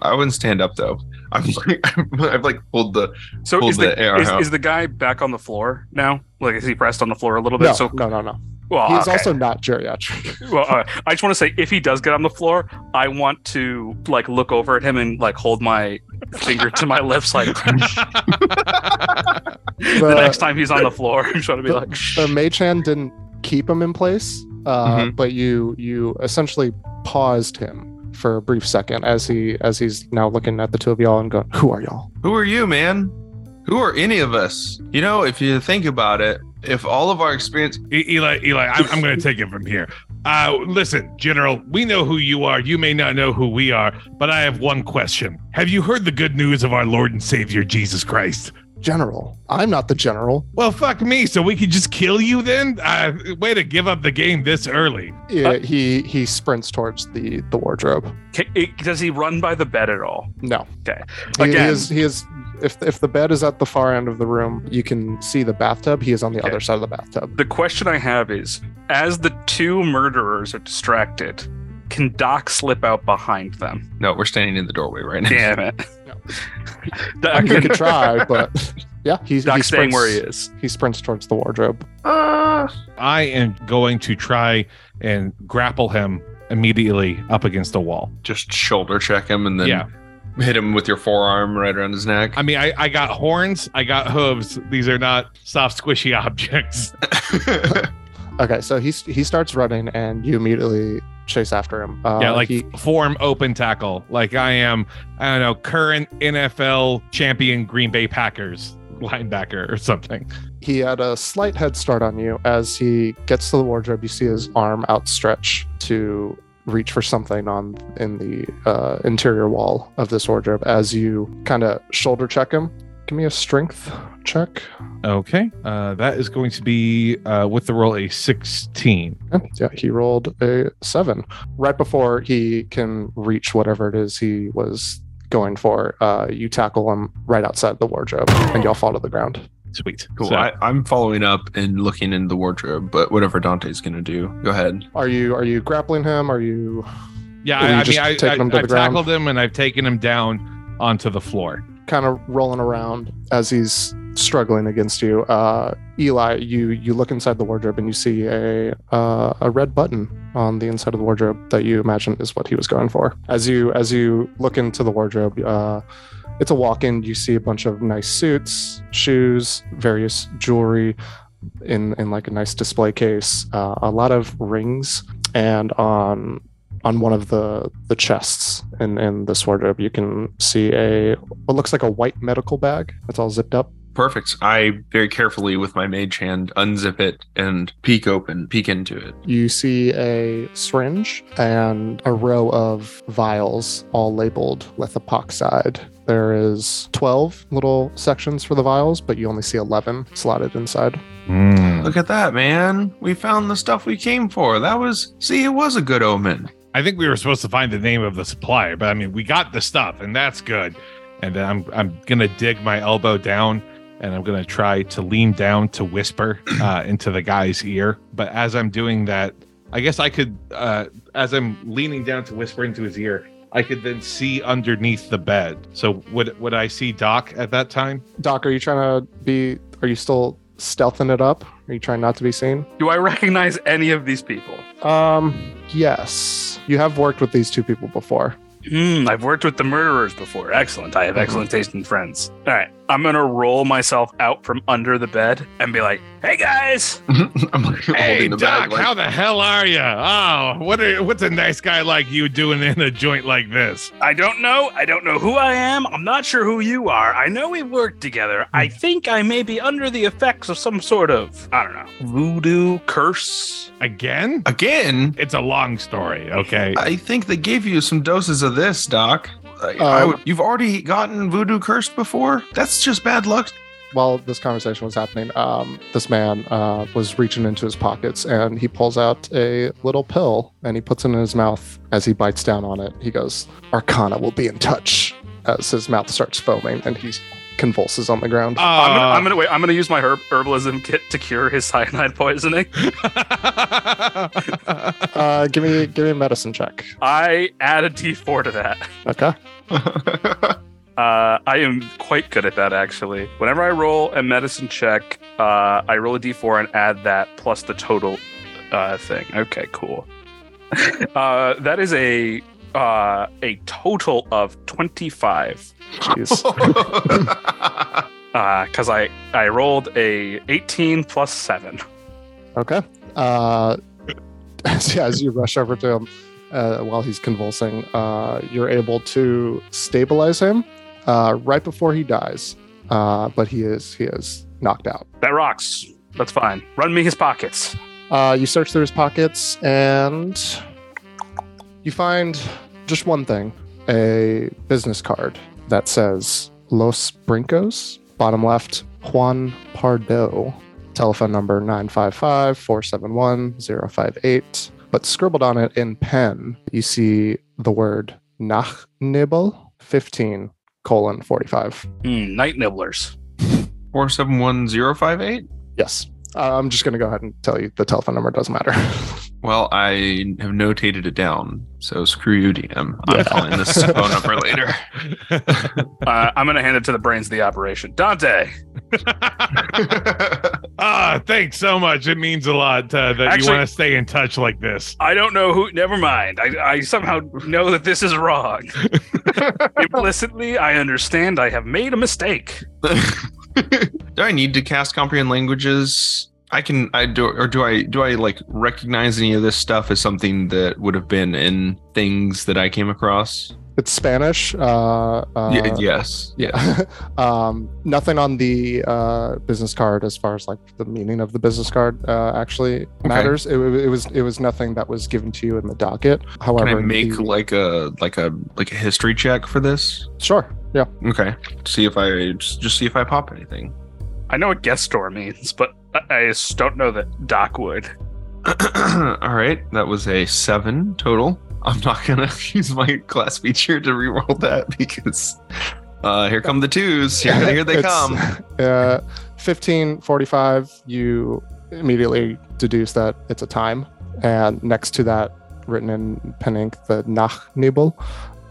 I wouldn't stand up though. I'm like I've like pulled the. So Pull is the, the AR is, out. is the guy back on the floor now? Like is he pressed on the floor a little bit? no, so no, no, no. Well, He's okay. also not geriatric. well, uh, I just want to say, if he does get on the floor, I want to like look over at him and like hold my finger to my lips, like the next time he's on the floor, I'm trying to be the, like, Shh. the mage hand didn't keep him in place, uh, Mhm. but you you essentially paused him for a brief second as he as he's now looking at the two of y'all and going, "Who are y'all?" Who are you, man? Who are any of us? You know, if you think about it, if all of our experience, E- Eli, Eli, I'm, I'm going to take it from here. Uh, listen, General, we know who you are. You may not know who we are, but I have one question. Have you heard the good news of our Lord and Savior Jesus Christ? General, I'm not the general. Well, fuck me. So we could just kill you then? Uh, way to give up the game this early. Yeah, he he sprints towards the the wardrobe. Ca- Does he run by the bed at all? No. Okay. He, he Again. is he is if if the bed is at the far end of the room, you can see the bathtub. He is on the Okay. other side of the bathtub. The question I have is as the two murderers are distracted, can Doc slip out behind them? no, we're standing in the doorway right now. Damn it. No. Doc, I mean, you could try, but yeah, he's he Doc's staying where he is. He sprints towards the wardrobe. Uh, I am going to try and grapple him immediately up against the wall. just shoulder check him and then Yeah. Hit him with your forearm right around his neck. I mean, I, I got horns, I got hooves. These are not soft, squishy objects. Okay, so he he starts running, and you immediately chase after him. Uh, yeah, like he, form open tackle. Like I am, I don't know, current NFL champion Green Bay Packers linebacker or something. he had a slight head start on you. As he gets to the wardrobe, you see his arm outstretched to reach for something on in the uh, interior wall of this wardrobe. As you kind of shoulder check him, give me a strength check. Okay, uh, that is going to be uh, with the roll a 16. Yeah, he rolled a seven. Right before he can reach whatever it is he was going for, uh, you tackle him right outside the wardrobe, and y'all fall to the ground. Sweet. cool. So- I, I'm following up and looking in the wardrobe, but whatever Dante's gonna do, go ahead. Are you are you grappling him? Are you yeah, Are you I, I just mean, I, taking I, him to I've the ground? tackled him and I've taken him down onto the floor. kind of rolling around as he's struggling against you. Uh, Eli, you you look inside the wardrobe and you see a uh, a red button on the inside of the wardrobe that you imagine is what he was going for. As you as you look into the wardrobe, uh, it's a walk-in. You see a bunch of nice suits, shoes, various jewelry in in like a nice display case. Uh, a lot of rings, and on on one of the the chests in in this wardrobe you can see a what looks like a white medical bag that's all zipped up Perfect. I very carefully with my mage hand unzip it and peek open, peek into it. you see a syringe and a row of vials all labeled with lethepoxide there is 12 little sections for the vials but you only see 11 slotted inside Look at that, man. We found the stuff we came for. That was see, it was a good omen. I think we were supposed to find the name of the supplier, but I mean, we got the stuff, and that's good. And then I'm I'm gonna dig my elbow down, and I'm gonna try to lean down to whisper uh, into the guy's ear. But as I'm doing that, I guess I could, uh, as I'm leaning down to whisper into his ear, I could then see underneath the bed. So would would I see Doc at that time? doc are you trying to be are you still stealthing it up are you trying not to be seen Do I recognize any of these people? um yes you have worked with these two people before Hmm, I've worked with the murderers before. Excellent. I have excellent taste in friends. All right. I'm going to roll myself out from under the bed and be like, hey guys. I'm like Hey, holding the Doc, bag like how the hell are you? Oh, what are, what's a nice guy like you doing in a joint like this? I don't know. I don't know who I am. I'm not sure who you are. I know we worked together. I hmm. think I may be under the effects of some sort of, I don't know, voodoo curse. Again? again. It's a long story, okay? I think they gave you some doses of this, Doc. I, I Um, would, you've already gotten voodoo cursed before. That's just bad luck. while this conversation was happening, um, this man uh, was reaching into his pockets and he pulls out a little pill and he puts it in his mouth. As he bites down on it, he goes, Arcana will be in touch. As his mouth starts foaming and he convulses on the ground. I'm gonna, Uh, I'm gonna wait. I'm gonna use my herb herbalism kit to cure his cyanide poisoning. Uh, give me give me a medicine check. I add a D4 to that. Okay. Uh, I am quite good at that actually. Whenever I roll a medicine check, uh, I roll a d4 and add that plus the total uh, thing. Okay, cool. uh, that is a uh, a total of 25 Jeez. because I I rolled a 18 plus seven. Okay. Uh, as, yeah, as you rush over to him uh, while he's convulsing, uh, you're able to stabilize him uh, right before he dies. uh, but he is he is knocked out. That rocks. That's fine. Run me his pockets. Uh, you search through his pockets and you find just one thing a business card that says Los Brincos, bottom left, Juan Pardo, telephone number 955 471 058. But scribbled on it in pen, you see the word Nachnibel 15 colon 45. Hmm, night nibblers. Four seven one zero five eight. Yes. Uh, I'm just going to go ahead and tell you the telephone number doesn't matter. Well, I have notated it down, so screw you, DM. I'm Yeah. calling this phone number later. Uh, I'm going to hand it to the brains of the operation. Dante. ah, thanks so much. It means a lot uh, that Actually- you want to stay in touch like this. I don't know who. Never mind. I, I somehow know that this is wrong. Implicitly, I understand I have made a mistake. do I need to cast comprehend languages? I can. I do, or do I? Do I like recognize any of this stuff as something that would have been in things that I came across? it's Spanish. Uh, uh, yeah, yes. Yeah. um, nothing on the uh, business card as far as like the meaning of the business card uh, actually matters. It, it was it was nothing that was given to you in the docket. However, Can I make the- like a like a like a history check for this? sure. Yeah. Okay. See if I just, just see if I pop anything. I know what guest store means, but I, just don't know that Doc would. All right, that was a seven total. I'm not gonna use my class feature to reroll that because uh, here come the twos. Here, here they come. Uh, 1545, you immediately deduce that it's a time. And next to that, written in pen ink, the Nachnibel,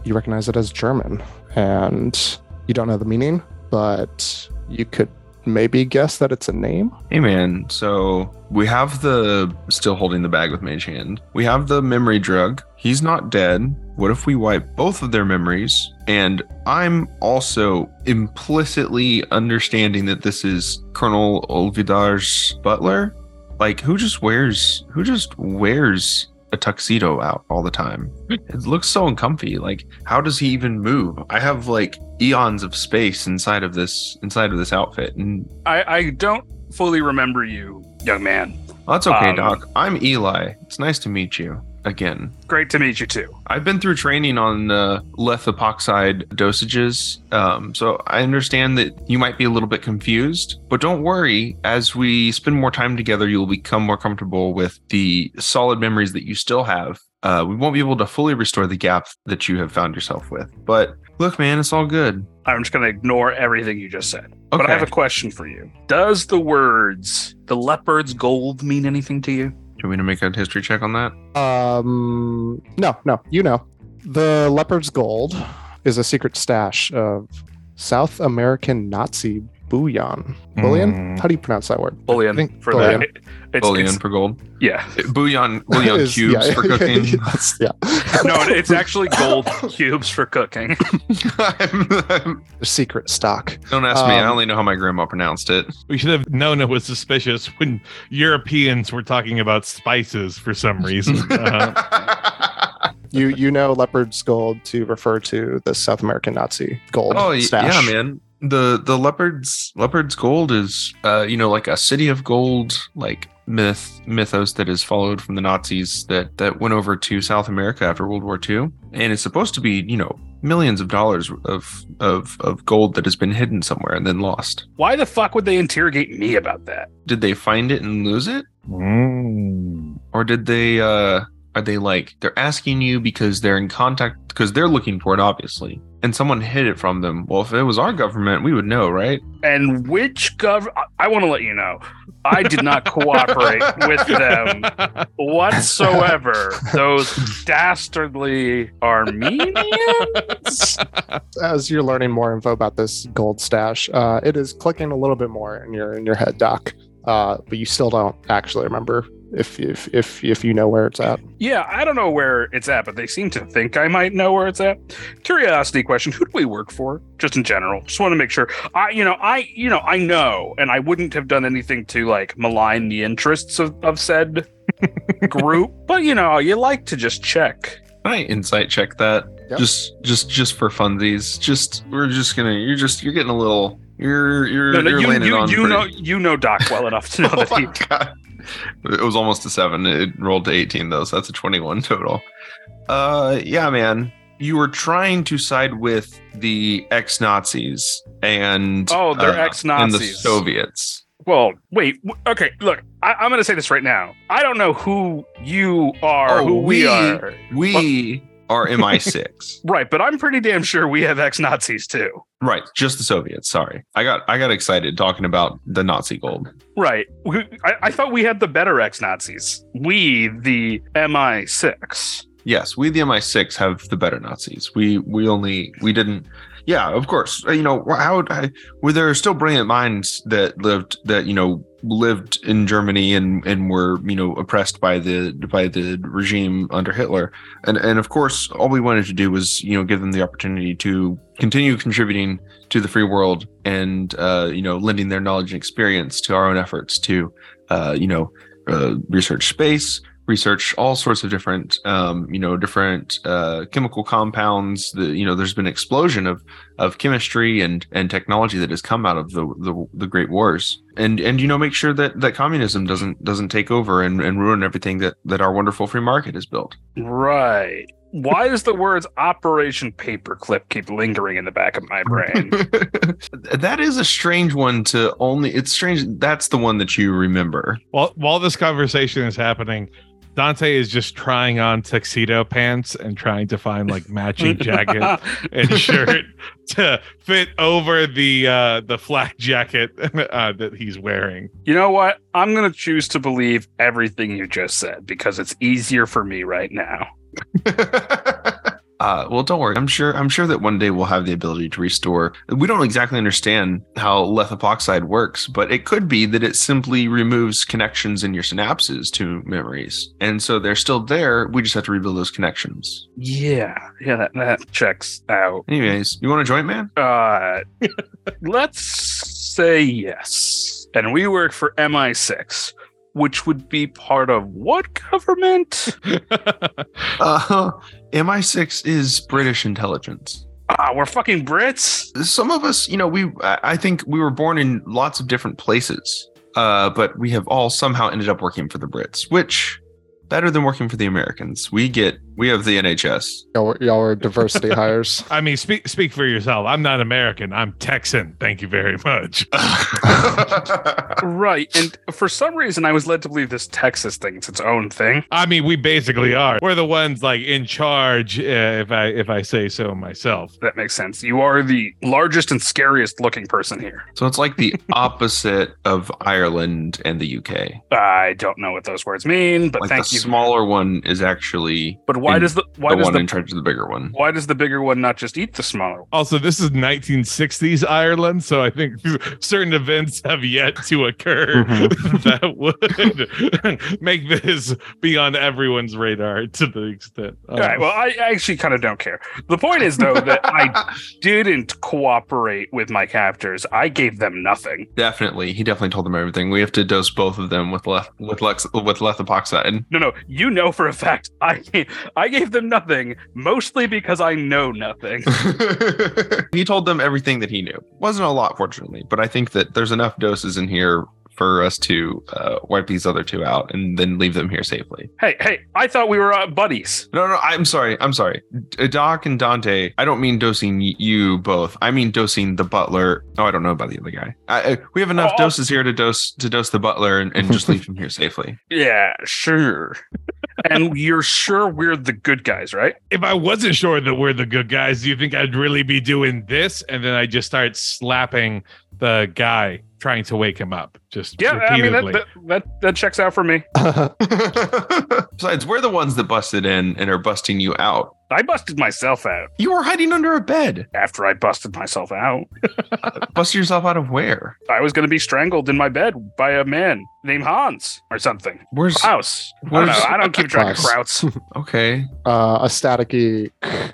you recognize it as German. And you don't know the meaning, but you could maybe guess that it's a name. Hey man, so we have the still holding the bag with Mage Hand. We have the memory drug. He's not dead. What if we wipe both of their memories? And I'm also implicitly understanding that this is Colonel Olvidar's butler. Like who just wears who just wears a tuxedo out all the time? It looks so uncomfy. Like how does he even move? I have like eons of space inside of this inside of this outfit and I, I don't fully remember you, young man. well, that's okay, Um, Doc. I'm Eli. It's nice to meet you again. Great to meet you too. I've been through training on uh, lethepoxide dosages, um, so I understand that you might be a little bit confused. But don't worry, as we spend more time together, you'll become more comfortable with the solid memories that you still have. Uh, we won't be able to fully restore the gap that you have found yourself with. But look, man, it's all good. I'm just going to ignore everything you just said. But I have a question for you. Does the words "the leopard's gold" mean anything to you? Do you want me to make a history check on that? Um, no, no, you know. The Leopard's Gold is a secret stash of South American Nazi bullion. Bullion? Mm. How do you pronounce that word? Bullion think for bullion. that. It- it's, Bullion it's- for gold. yeah. Bouillon, bouillon Is- cubes yeah, for cooking. yes, yeah. No, it's actually gold cubes for cooking. I'm- I'm- secret stock. don't ask me. I Um, only know how my grandma pronounced it. We should have known it was suspicious when Europeans were talking about spices for some reason. Uh, You you know Leopard's Gold to refer to the South American Nazi gold oh stash. yeah, man. The the leopard's leopard's gold is uh you know like a city of gold like myth mythos that is followed from the Nazis that that went over to South America after World War II, and it's supposed to be you know millions of dollars of of of gold that has been hidden somewhere and then lost. Why the fuck would they interrogate me about that? Did they find it and lose it? mm. or did they uh are they like they're asking you because they're in contact because they're looking for it obviously and someone hid it from them well if it was our government we would know right And which gov? I- I want to let you know, I did not cooperate with them whatsoever. Those dastardly Armenians. As you're learning more info about this gold stash, uh, it is clicking a little bit more in your in your head, Doc. Uh, but you still don't actually remember if if if if you know where it's at. Yeah, I don't know where it's at, but they seem to think I might know where it's at. Curiosity question: Who do we work for? Just in general, just want to make sure. I, you know, I, you know, I know, and I wouldn't have done anything to like malign the interests of, of said group. But you know, you like to just check. i insight check that Yep. just just just for funsies just we're just gonna you're just you're getting a little You're you're, No, no, you're you, you, on you pretty- know you know Doc well enough to know oh that my he. god. It was almost a seven. It rolled to 18 though, so that's a 21 total. Uh yeah, man. You were trying to side with the ex-Nazis and Oh, they're uh, and the ex-Nazis. Soviets. Well, wait. Okay, look. I, I'm going to say this right now. I don't know who you are, Oh, who we, we- are. We are MI6. Right, but I'm pretty damn sure we have ex Nazis too. right, just the Soviets. Sorry. I got I got excited talking about the Nazi gold. Right. We, I, I thought we had the better ex Nazis. We, the MI6. Yes, we the MI6 have the better Nazis. We we only we didn't. Yeah, of course. Uh, You know how were there still brilliant minds that lived that you know lived in Germany and and were you know oppressed by the by the regime under Hitler. And and of course, all we wanted to do was you know give them the opportunity to continue contributing to the free world and uh, you know lending their knowledge and experience to our own efforts to uh, you know uh, research space research all sorts of different um, you know different uh, chemical compounds the you know there's been explosion of of chemistry and and technology that has come out of the the, the great wars and and you know make sure that that communism doesn't doesn't take over and, and ruin everything that that our wonderful free market has built Right. Why does the words Operation Paperclip keep lingering in the back of my brain? that is a strange one to only it's strange that's the one that you remember While while this conversation is happening, Dante is just trying on tuxedo pants and trying to find like matching jacket and shirt to fit over the uh the flak jacket uh, that he's wearing. you know what? I'm going to choose to believe everything you just said because it's easier for me right now. Uh, well, don't worry. I'm sure. I'm sure that one day we'll have the ability to restore. We don't exactly understand how lethepoxide works, but it could be that it simply removes connections in your synapses to memories, and so they're still there. We just have to rebuild those connections. Yeah. Yeah, that, that checks out. Anyways, you want to join, man? Uh, let's say yes. And we work for MI6, which would be part of what government? Uh, MI6 is British intelligence. Ah, we're fucking Brits. some of us, you know, we I I think we were born in lots of different places, uh, but we have all somehow ended up working for the Brits, which better than working for the Americans. We get we have the NHS. Y'all, were- y'all are diversity hires. I mean, speak speak for yourself. I'm not American. I'm Texan. Thank you very much. Right. And for some reason, I was led to believe this Texas thing is its own thing. I mean, we basically are. We're the ones like in charge, uh, if I if I say so myself. That makes sense. You are the largest and scariest looking person here. so it's like the opposite of Ireland and the UK. I don't know what those words mean, but Like thank the you. smaller one is actually but why in does the why the does one the in charge of the bigger one. why does the bigger one not just eat the smaller one? Also, this is 1960s Ireland, so I think certain events have yet to occur mm-hmm. that would make this be on everyone's radar to the extent. Uh, All right. Well, I actually kind of don't care. The point is, though, that I didn't cooperate with my captors. I gave them nothing. Definitely, he definitely told them everything. We have to dose both of them with leth with lex with lethepoxide. No, no. You know for a fact I I gave them nothing, mostly because I know nothing. he told them everything that he knew. Wasn't a lot, fortunately, but I think that there's enough doses in here for us to uh, wipe these other two out and then leave them here safely. hey, hey! I thought we were uh, buddies. No, no, I'm sorry. I'm sorry. D- Doc and Dante, I don't mean dosing y- you both. I mean dosing the butler. Oh, I don't know about the other guy. I, I, we have enough Oh, oh. doses here to dose to dose the butler and, and just leave him here safely. Yeah, sure. And you're sure we're the good guys, right? if I wasn't sure that we're the good guys, do you think I'd really be doing this? And then I just start slapping the guy trying to wake him up. Just Yeah, I mean that, that that that checks out for me. Besides, we're the ones that busted in and are busting you out. I busted myself out You were hiding under a bed. after I busted myself out. Busted yourself out of where? I was going to be strangled in my bed by a man named Hans or something. Where's Klaus. I don't know. I don't keep track of Klaus. Krauts. okay? uh, a staticky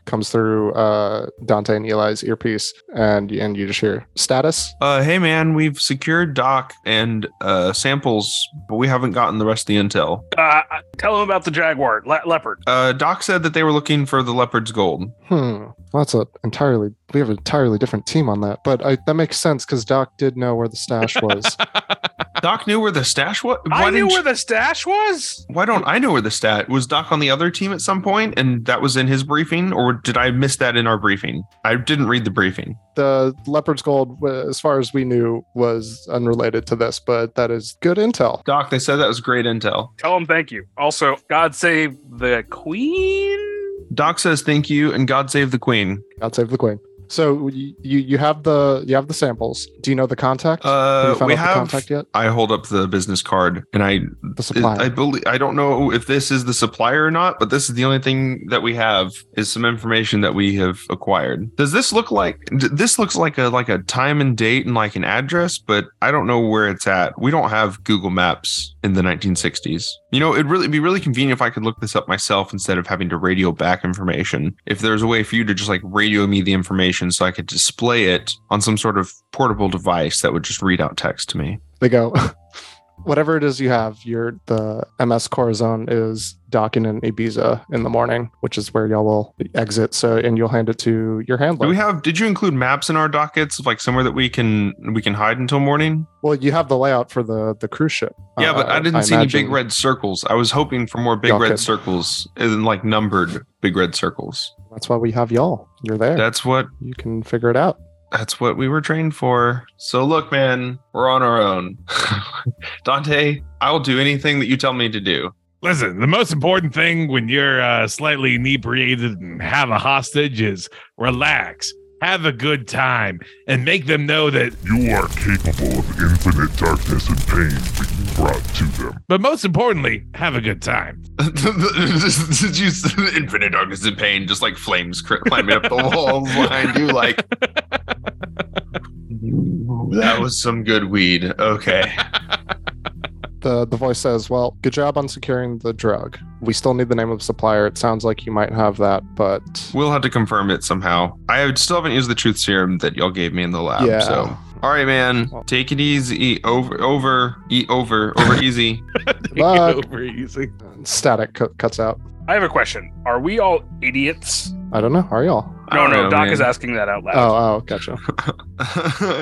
comes through uh, Dante and Eli's earpiece, and and you just hear status. Uh, hey man, we've secured Doc and uh, samples, but we haven't gotten the rest of the intel. Uh, tell him about the jaguar, le- leopard. Uh, Doc said that they were looking for the leopard's gold. Hmm. Well, that's a entirely we have an entirely different team on that, but I, that makes sense because Doc did know where the stash was. Doc knew where the stash was. I knew where the stash was. Why don't I know where the stat was? Doc on the other team at some point, and that was in his briefing, or did I miss that in our briefing? I didn't read the briefing. the leopard's gold, as far as we knew, was unrelated to this, but that is good intel. Doc, they said that was great intel. Tell him thank you. Also, God save the Queen. Doc says thank you, and God save the Queen. God save the queen. So you you have the you have the samples. Do you know the contact? Uh, you we have. contact yet? I hold up the business card, and I The supplier. I believe I don't know if this is the supplier or not, but this is the only thing that we have is some information that we have acquired. Does this look like this looks like a like a time and date and like an address, but I don't know where it's at. We don't have Google Maps in the 1960s. You know, it'd really be really convenient if I could look this up myself instead of having to radio back information. If there's a way for you to just like radio me the information so I could display it on some sort of portable device that would just read out text to me. they go whatever it is you have your the ms corazon is docking in ibiza in the morning which is where y'all will exit so and you'll hand it to your handler Do we have? Did you include maps in our dockets, like somewhere that we can we can hide until morning? well you have the layout for the the cruise ship Yeah, but Uh, I didn't see any big red circles. I was hoping for more big Y'all red could- circles and like numbered big red circles. that's why we have y'all you're there That's what you can figure it out that's what we were trained for. So look, man, we're on our own. Dante, I'll do anything that you tell me to do. Listen, the most important thing when you're uh, slightly inebriated and have a hostage is relax, have a good time, and make them know that You are capable of infinite darkness and pain being brought to them. But most importantly, have a good time. Did you infinite darkness and pain, just like flames cr- climbing up the walls behind you? Like that was some good weed. Okay. The the voice says well good job on securing the drug we still need the name of the supplier it sounds like you might have that but We'll have to confirm it somehow. I still haven't used the truth serum that y'all gave me in the lab. Yeah. So, all right, man, take it easy. Eat over, over, eat over, over easy. But- Over easy. static cu- cuts out I have a question. Are we all idiots? i don't know are y'all I No, no. know, Doc man. is asking that out loud. oh oh gotcha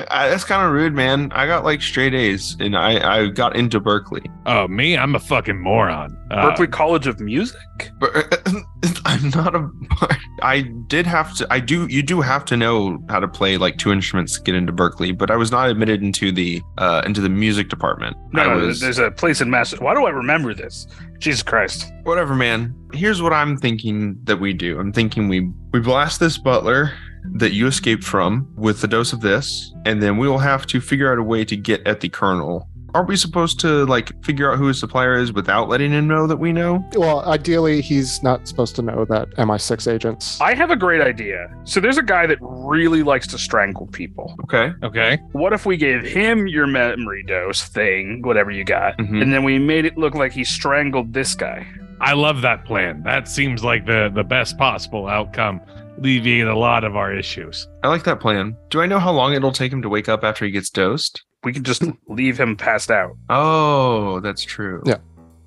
I- That's kind of rude, man. I got like straight A's, and I I got into Berkeley. Oh, me? I'm a fucking moron. Uh, Berklee College of Music. But I'm not a. I did have to. I do. You do have to know how to play like two instruments to get into Berklee. But I was not admitted into the uh into the music department. No, I no, was there's a place in Mass. Why do I remember this? Jesus Christ. whatever, man. Here's what I'm thinking that we do. I'm thinking we we blast this butler that you escaped from with a dose of this, and then we will have to figure out a way to get at the colonel. Are we supposed to like figure out who his supplier is without letting him know that we know? well ideally he's not supposed to know that mi6 agents I have a great idea. So there's a guy that really likes to strangle people. Okay. Okay. What if we gave him your memory dose thing, whatever you got, Mhm. and then we made it look like he strangled this guy? I love that plan. That seems like the, the best possible outcome. Alleviate a lot of our issues. I like that plan. Do I know how long it'll take him to wake up after he gets dosed? We could just leave him passed out. Oh, that's true. Yeah.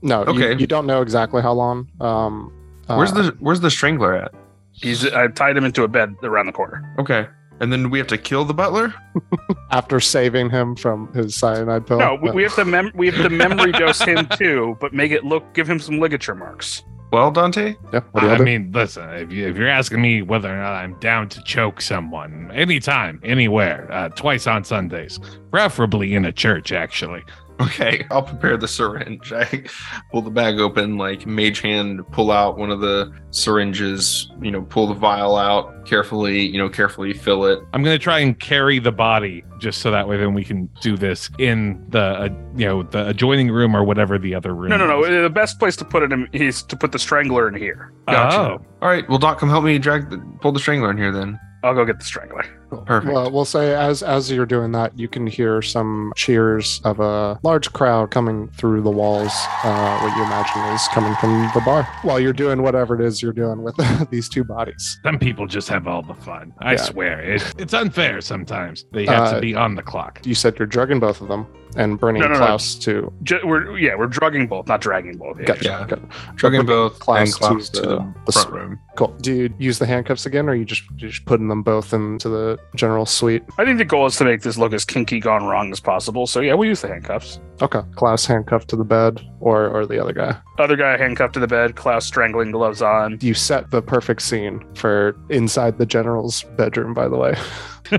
no Okay. you, don't know exactly how long um Where's uh, the Where's the strangler at? He's I tied him into a bed around the corner. Okay. And then we have to kill the butler. after saving him from his cyanide pill No, we, we have to mem- we have to memory dose him too, but make it look give him some ligature marks. Well, Dante, yeah what do you I mean, listen, if, you, if you're asking me whether or not I'm down to choke someone, anytime, anywhere, uh, twice on Sundays, preferably in a church, actually. Okay, I'll prepare the syringe. I pull the bag open, like mage hand, pull out one of the syringes, you know, pull the vial out carefully, you know, carefully fill it. I'm gonna try and carry the body just so that way then we can do this in the uh, you know the adjoining room or whatever the other room. No, no, no. is. The best place to put it in is to put the strangler in here. Gotcha. Oh, All right, well, Doc, come help me drag the, pull the strangler in here then. I'll go get the strangler. Perfect. Well, we'll say as as you're doing that, you can hear some cheers of a large crowd coming through the walls. Uh, what you imagine is coming from the bar while you're doing whatever it is you're doing with these two bodies. some people just have all the fun. I Yeah. swear, it, it's unfair sometimes. They have Uh, to be on the clock. You said you're drugging both of them. And bringing No, no, no. Klaus to. Ju- we're yeah, we're drugging both, not dragging both. Yeah. Gotcha. Yeah. Gotcha. Drugging Bringing both Klaus and Klaus to to, the- the, the front room. Cool. Do you use the handcuffs again, or are you just you just putting them both into the general suite? I think the goal is to make this look as kinky gone wrong as possible. So yeah, we'll use the handcuffs. Okay. Klaus handcuffed to the bed, or or the other guy. Other guy handcuffed to the bed, Klaus strangling gloves on. You set the perfect scene for inside the general's bedroom. By the way. He's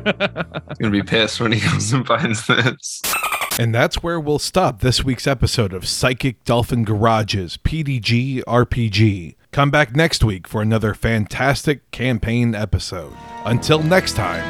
gonna be pissed when he comes and finds this. And that's where we'll stop this week's episode of Psychic Dolphin Garages PDG RPG. Come back next week for another fantastic campaign episode. Until next time.